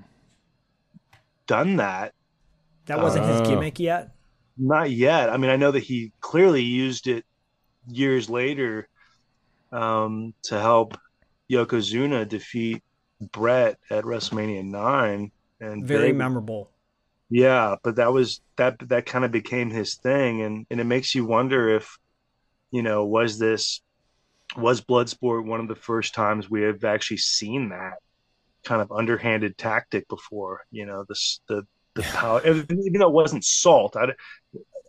done that. that wasn't his Oh. gimmick yet. Not yet. I mean, I know that he clearly used it years later um, to help Yokozuna defeat Bret at WrestleMania 9. And Very they- memorable. Yeah, but that was that that kind of became his thing and and it makes you wonder if you know, was this was Bloodsport one of the first times we have actually seen that kind of underhanded tactic before, you know, this the the power even though it wasn't salt. I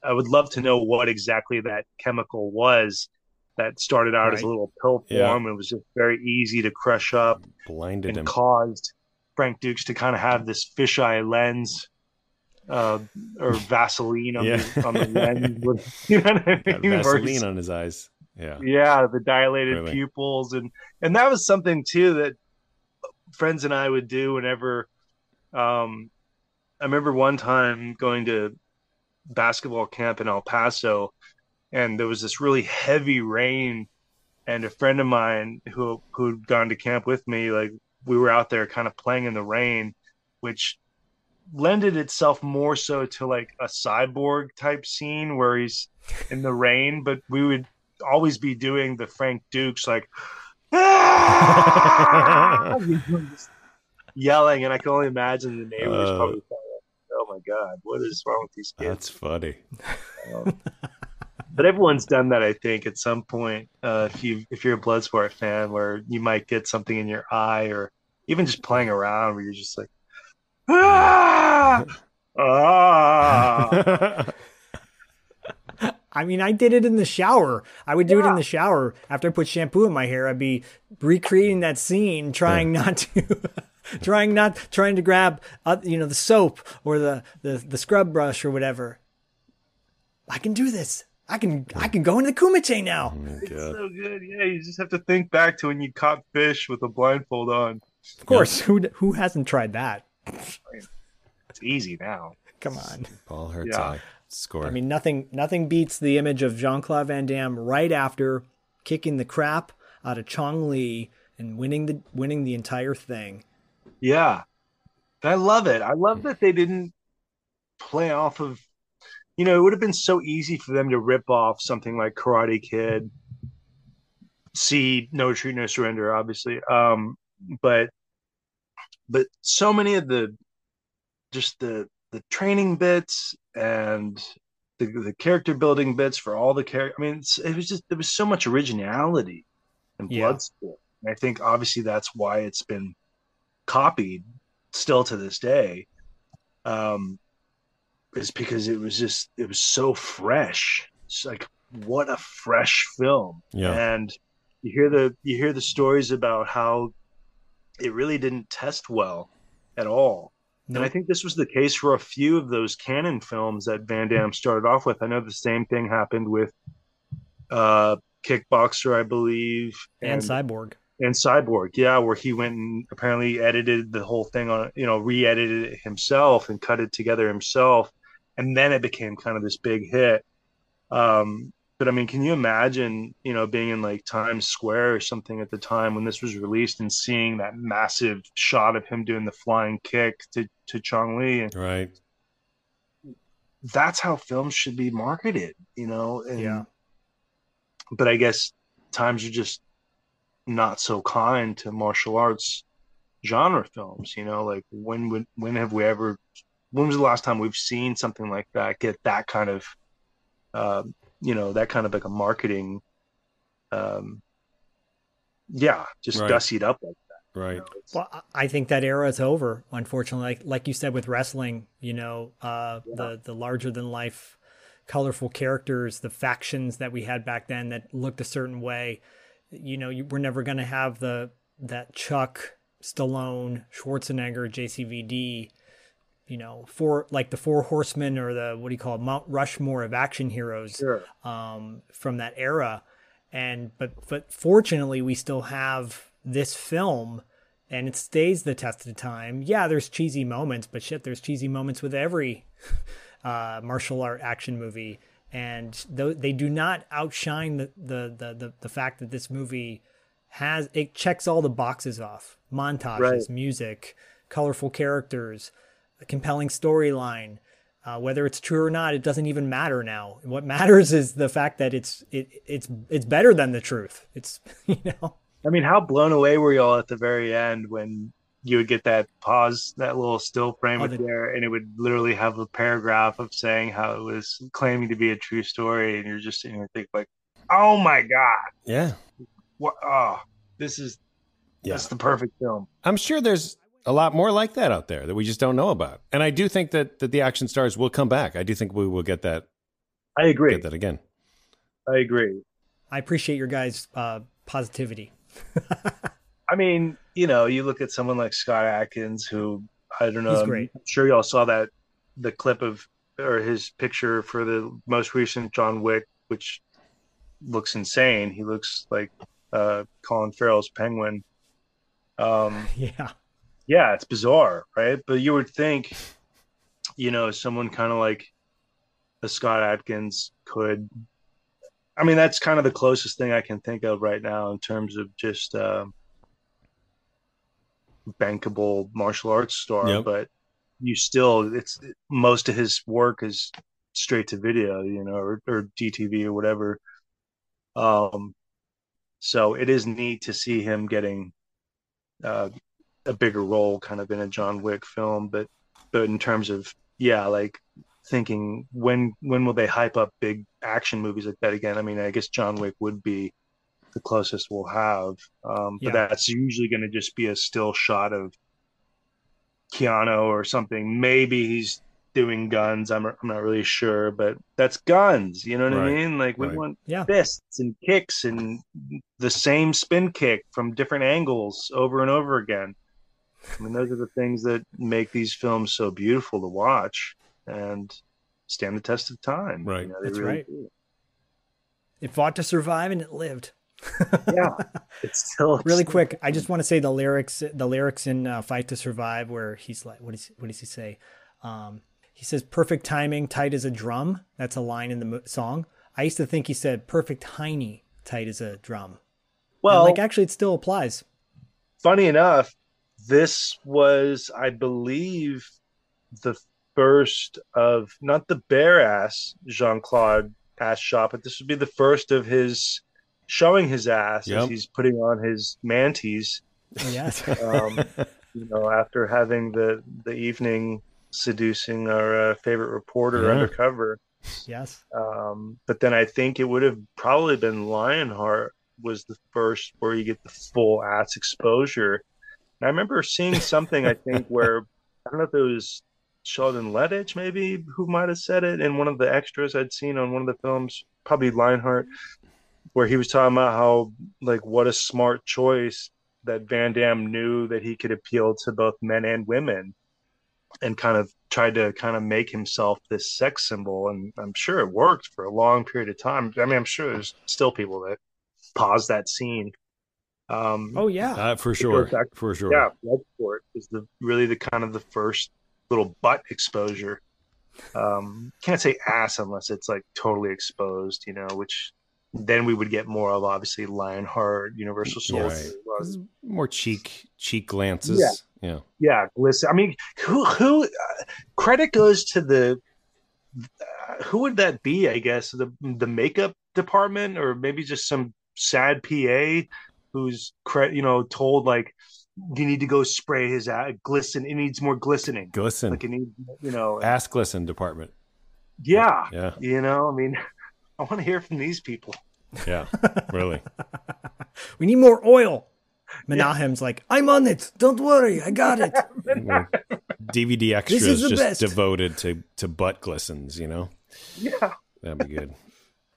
I would love to know what exactly that chemical was that started out as a little pill Yeah. form and was just very easy to crush up Blinded and him. caused Frank Dux to kind of have this fisheye lens uh, or Vaseline on, Yeah. the, on the lens. With, you know what I mean? Vaseline on his eyes. Yeah. Yeah, the dilated Really. pupils, and and that was something too that friends and I would do whenever. Um, I remember one time going to basketball camp in El Paso, and there was this really heavy rain, and a friend of mine who who'd gone to camp with me, like we were out there kind of playing in the rain, which lended itself more so to like a cyborg type scene where he's in the rain, but we would always be doing the Frank Dux like yelling, and I can only imagine the neighbors Uh, probably "Oh my god, what is wrong with these kids?" That's funny. Um, but everyone's done that, I think, at some point. Uh, if you if you're a Bloodsport fan, where you might get something in your eye, or even just playing around, where you're just like, ah, ah. I mean, I did it in the shower. I would do it in the shower after I put shampoo in my hair. I'd be recreating that scene, trying not to, trying not, trying to grab, uh, you know, the soap or the, the the scrub brush or whatever. I can do this. I can I can go into the kumite now. It's so good. Yeah, you just have to think back to when you caught fish with a blindfold on. Of course, who who hasn't tried that? It's easy now. Come on. Paul Hertzog Yeah. score. I mean, nothing nothing beats the image of Jean Claude Van Damme right after kicking the crap out of Chong Li and winning the winning the entire thing. Yeah. I love it. I love that they didn't play off of you know, it would have been so easy for them to rip off something like Karate Kid. See No Treat, No Surrender, obviously. Um, but but so many of the just the the training bits and the the character building bits for all the character. I mean, it was just there was so much originality in Yeah. Bloodsport. And I think obviously that's why it's been copied still to this day. Um, is because it was just it was so fresh. It's like what a fresh film. Yeah. And you hear the you hear the stories about how it really didn't test well at all. And I think this was the case for a few of those Cannon films that Van Damme started off with. I know the same thing happened with uh Kickboxer, I believe, And, Cyborg. and Cyborg, yeah, where he went and apparently edited the whole thing on, you know, re-edited it himself and cut it together himself, and then it became kind of this big hit. Um, but I mean, can you imagine, you know, being in like Times Square or something at the time when this was released and seeing that massive shot of him doing the flying kick to to Chong Li, and right. that's how films should be marketed, you know? And, Yeah. But I guess times are just not so kind to martial arts genre films, you know? Like when would when have we ever when was the last time we've seen something like that get that kind of uh, you know, that kind of like a marketing um yeah, just Right. gussied up like that. Right. Well, I- I think that era is over. Unfortunately, like like you said with wrestling, you know, uh, the the larger than life, colorful characters, the factions that we had back then that looked a certain way. You know, you, we're never going to have the that Chuck, Stallone, Schwarzenegger, JCVD. You know, four like the four horsemen or the what do you call it, Mount Rushmore of action heroes Sure. um, from that era. And but but fortunately, we still have this film, and it stays the test of time. Yeah, there's cheesy moments, but shit, there's cheesy moments with every uh, martial art action movie, and th- they do not outshine the, the the the the fact that this movie has it checks all the boxes off: montages, Right. music, colorful characters, a compelling storyline. Uh, whether it's true or not, it doesn't even matter now. What matters is the fact that it's it it's it's better than the truth. It's you know I mean, how blown away were y'all at the very end when you would get that pause, that little still frame Oh, up the- there, and it would literally have a paragraph of saying how it was claiming to be a true story, and you're just sitting there thinking like, "Oh my god, Yeah. what? Oh, this is Yeah. that's the perfect film." I'm sure there's a lot more like that out there that we just don't know about. And I do think that, that the action stars will come back. I do think we will get that I agree. get that again. I agree. I appreciate your guys' uh, positivity. I mean, you know, you look at someone like Scott Adkins, who I don't know. He's I'm great. sure y'all saw that the clip of or his picture for the most recent John Wick, which looks insane. He looks like uh, Colin Farrell's Penguin. Um, Yeah, yeah, it's bizarre, right? But you would think, you know, someone kind of like a Scott Adkins could. I mean, that's kind of the closest thing I can think of right now in terms of just uh, bankable martial arts star. Yep. But you still it's most of his work is straight to video, you know, or, or DTV or whatever. Um, so it is neat to see him getting uh, a bigger role, kind of in a John Wick film. But but in terms of yeah, like thinking when when will they hype up big action movies like that again? I mean, I guess John Wick would be the closest we'll have, um, but Yeah. that's usually going to just be a still shot of Keanu or something. Maybe he's doing guns. I'm I'm not really sure, but that's guns. You know what I mean? Like we Right. want Yeah. fists and kicks and the same spin kick from different angles over and over again. I mean, those are the things that make these films so beautiful to watch and stand the test of time. Right. You know, That's really right. do. It fought to survive and it lived. Yeah, it's still really quick. I just want to say the lyrics, the lyrics in uh, "Fight to Survive," where he's like, "What is what does he say?" Um, he says, "Perfect timing, tight as a drum." That's a line in the mo- song. I used to think he said, "Perfect tiny, tight as a drum." And, Well, like actually, it still applies. funny enough, this was, I believe, the first of not the bare ass Jean Claude ass shot, but this would be the first of his showing his ass Yep. as he's putting on his manties. Yes. Um, you know, after having the the evening seducing our uh, favorite reporter Yeah. undercover. yes. Um, but then I think it would have probably been Lionheart was the first where you get the full ass exposure. And I remember seeing something I think where I don't know if it was Sheldon Lettich maybe who might have said it in one of the extras I'd seen on one of the films, probably Lionheart, where he was talking about how like what a smart choice that Van Damme knew that he could appeal to both men and women and kind of tried to kind of make himself this sex symbol. And i'm sure it worked for a long period of time. I mean i'm sure there's still people that pause that scene um Oh yeah. Uh, for sure. back- For sure. yeah bloodsport is the really the kind of the first little butt exposure um can't say ass unless it's like totally exposed you know which then we would get more of obviously lionheart universal Yeah, right. More cheek cheek glances. Yeah. Yeah. yeah glisten i mean who who uh, credit goes to the uh, who would that be i guess the the makeup department or maybe just some sad pa who's you know told like you need to go spray his uh, glisten it needs more glistening Glisten. like it needs you know Ass glisten department. yeah Yeah. you know i mean i want to hear from these people Yeah. really. We need more oil. Menahem's like, I'm on it. Don't worry, I got it. Well, DVD This extras is the just best. devoted to to butt glistens, you know? yeah That'd be good.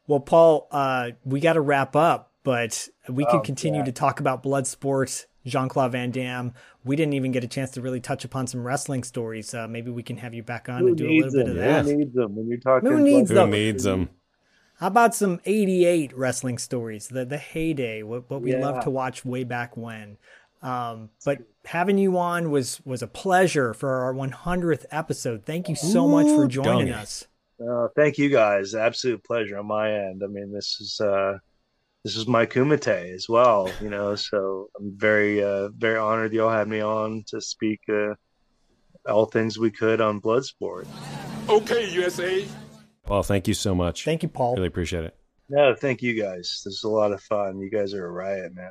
Well, Paul, uh, we got to wrap up, but we could Oh, continue to talk about Bloodsport, Jean Claude Van Damme. We didn't even get a chance to really touch upon some wrestling stories. Uh, maybe we can have you back on who and do a needs little bit them of that. who needs them when you're talking Who needs them? Who them? needs them? How about some 88 wrestling stories, the, the heyday, what, what we Yeah. loved to watch way back when. Um, but having you on was, was a pleasure for our 100th episode. Thank you so much for joining dongy. us. Uh, thank you guys. Absolute pleasure on my end. I mean, this is uh, this is my kumite as well. You know, so I'm very uh, very honored y'all had me on to speak uh, all things we could on Bloodsport. Okay, USA. Paul, thank you so much. Thank you, Paul. Really appreciate it. No, thank you guys. This is a lot of fun. You guys are a riot, man.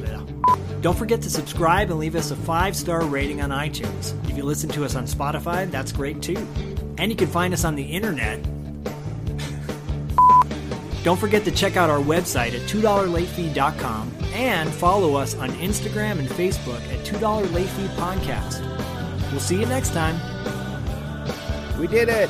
Don't forget to subscribe and leave us a five star rating on iTunes. If you listen to us on Spotify, that's great too. And you can find us on the internet. Don't forget to check out our website at $2latefee.com and follow us on Instagram and Facebook at $2 Late Fee Podcast. We'll see you next time. We did it.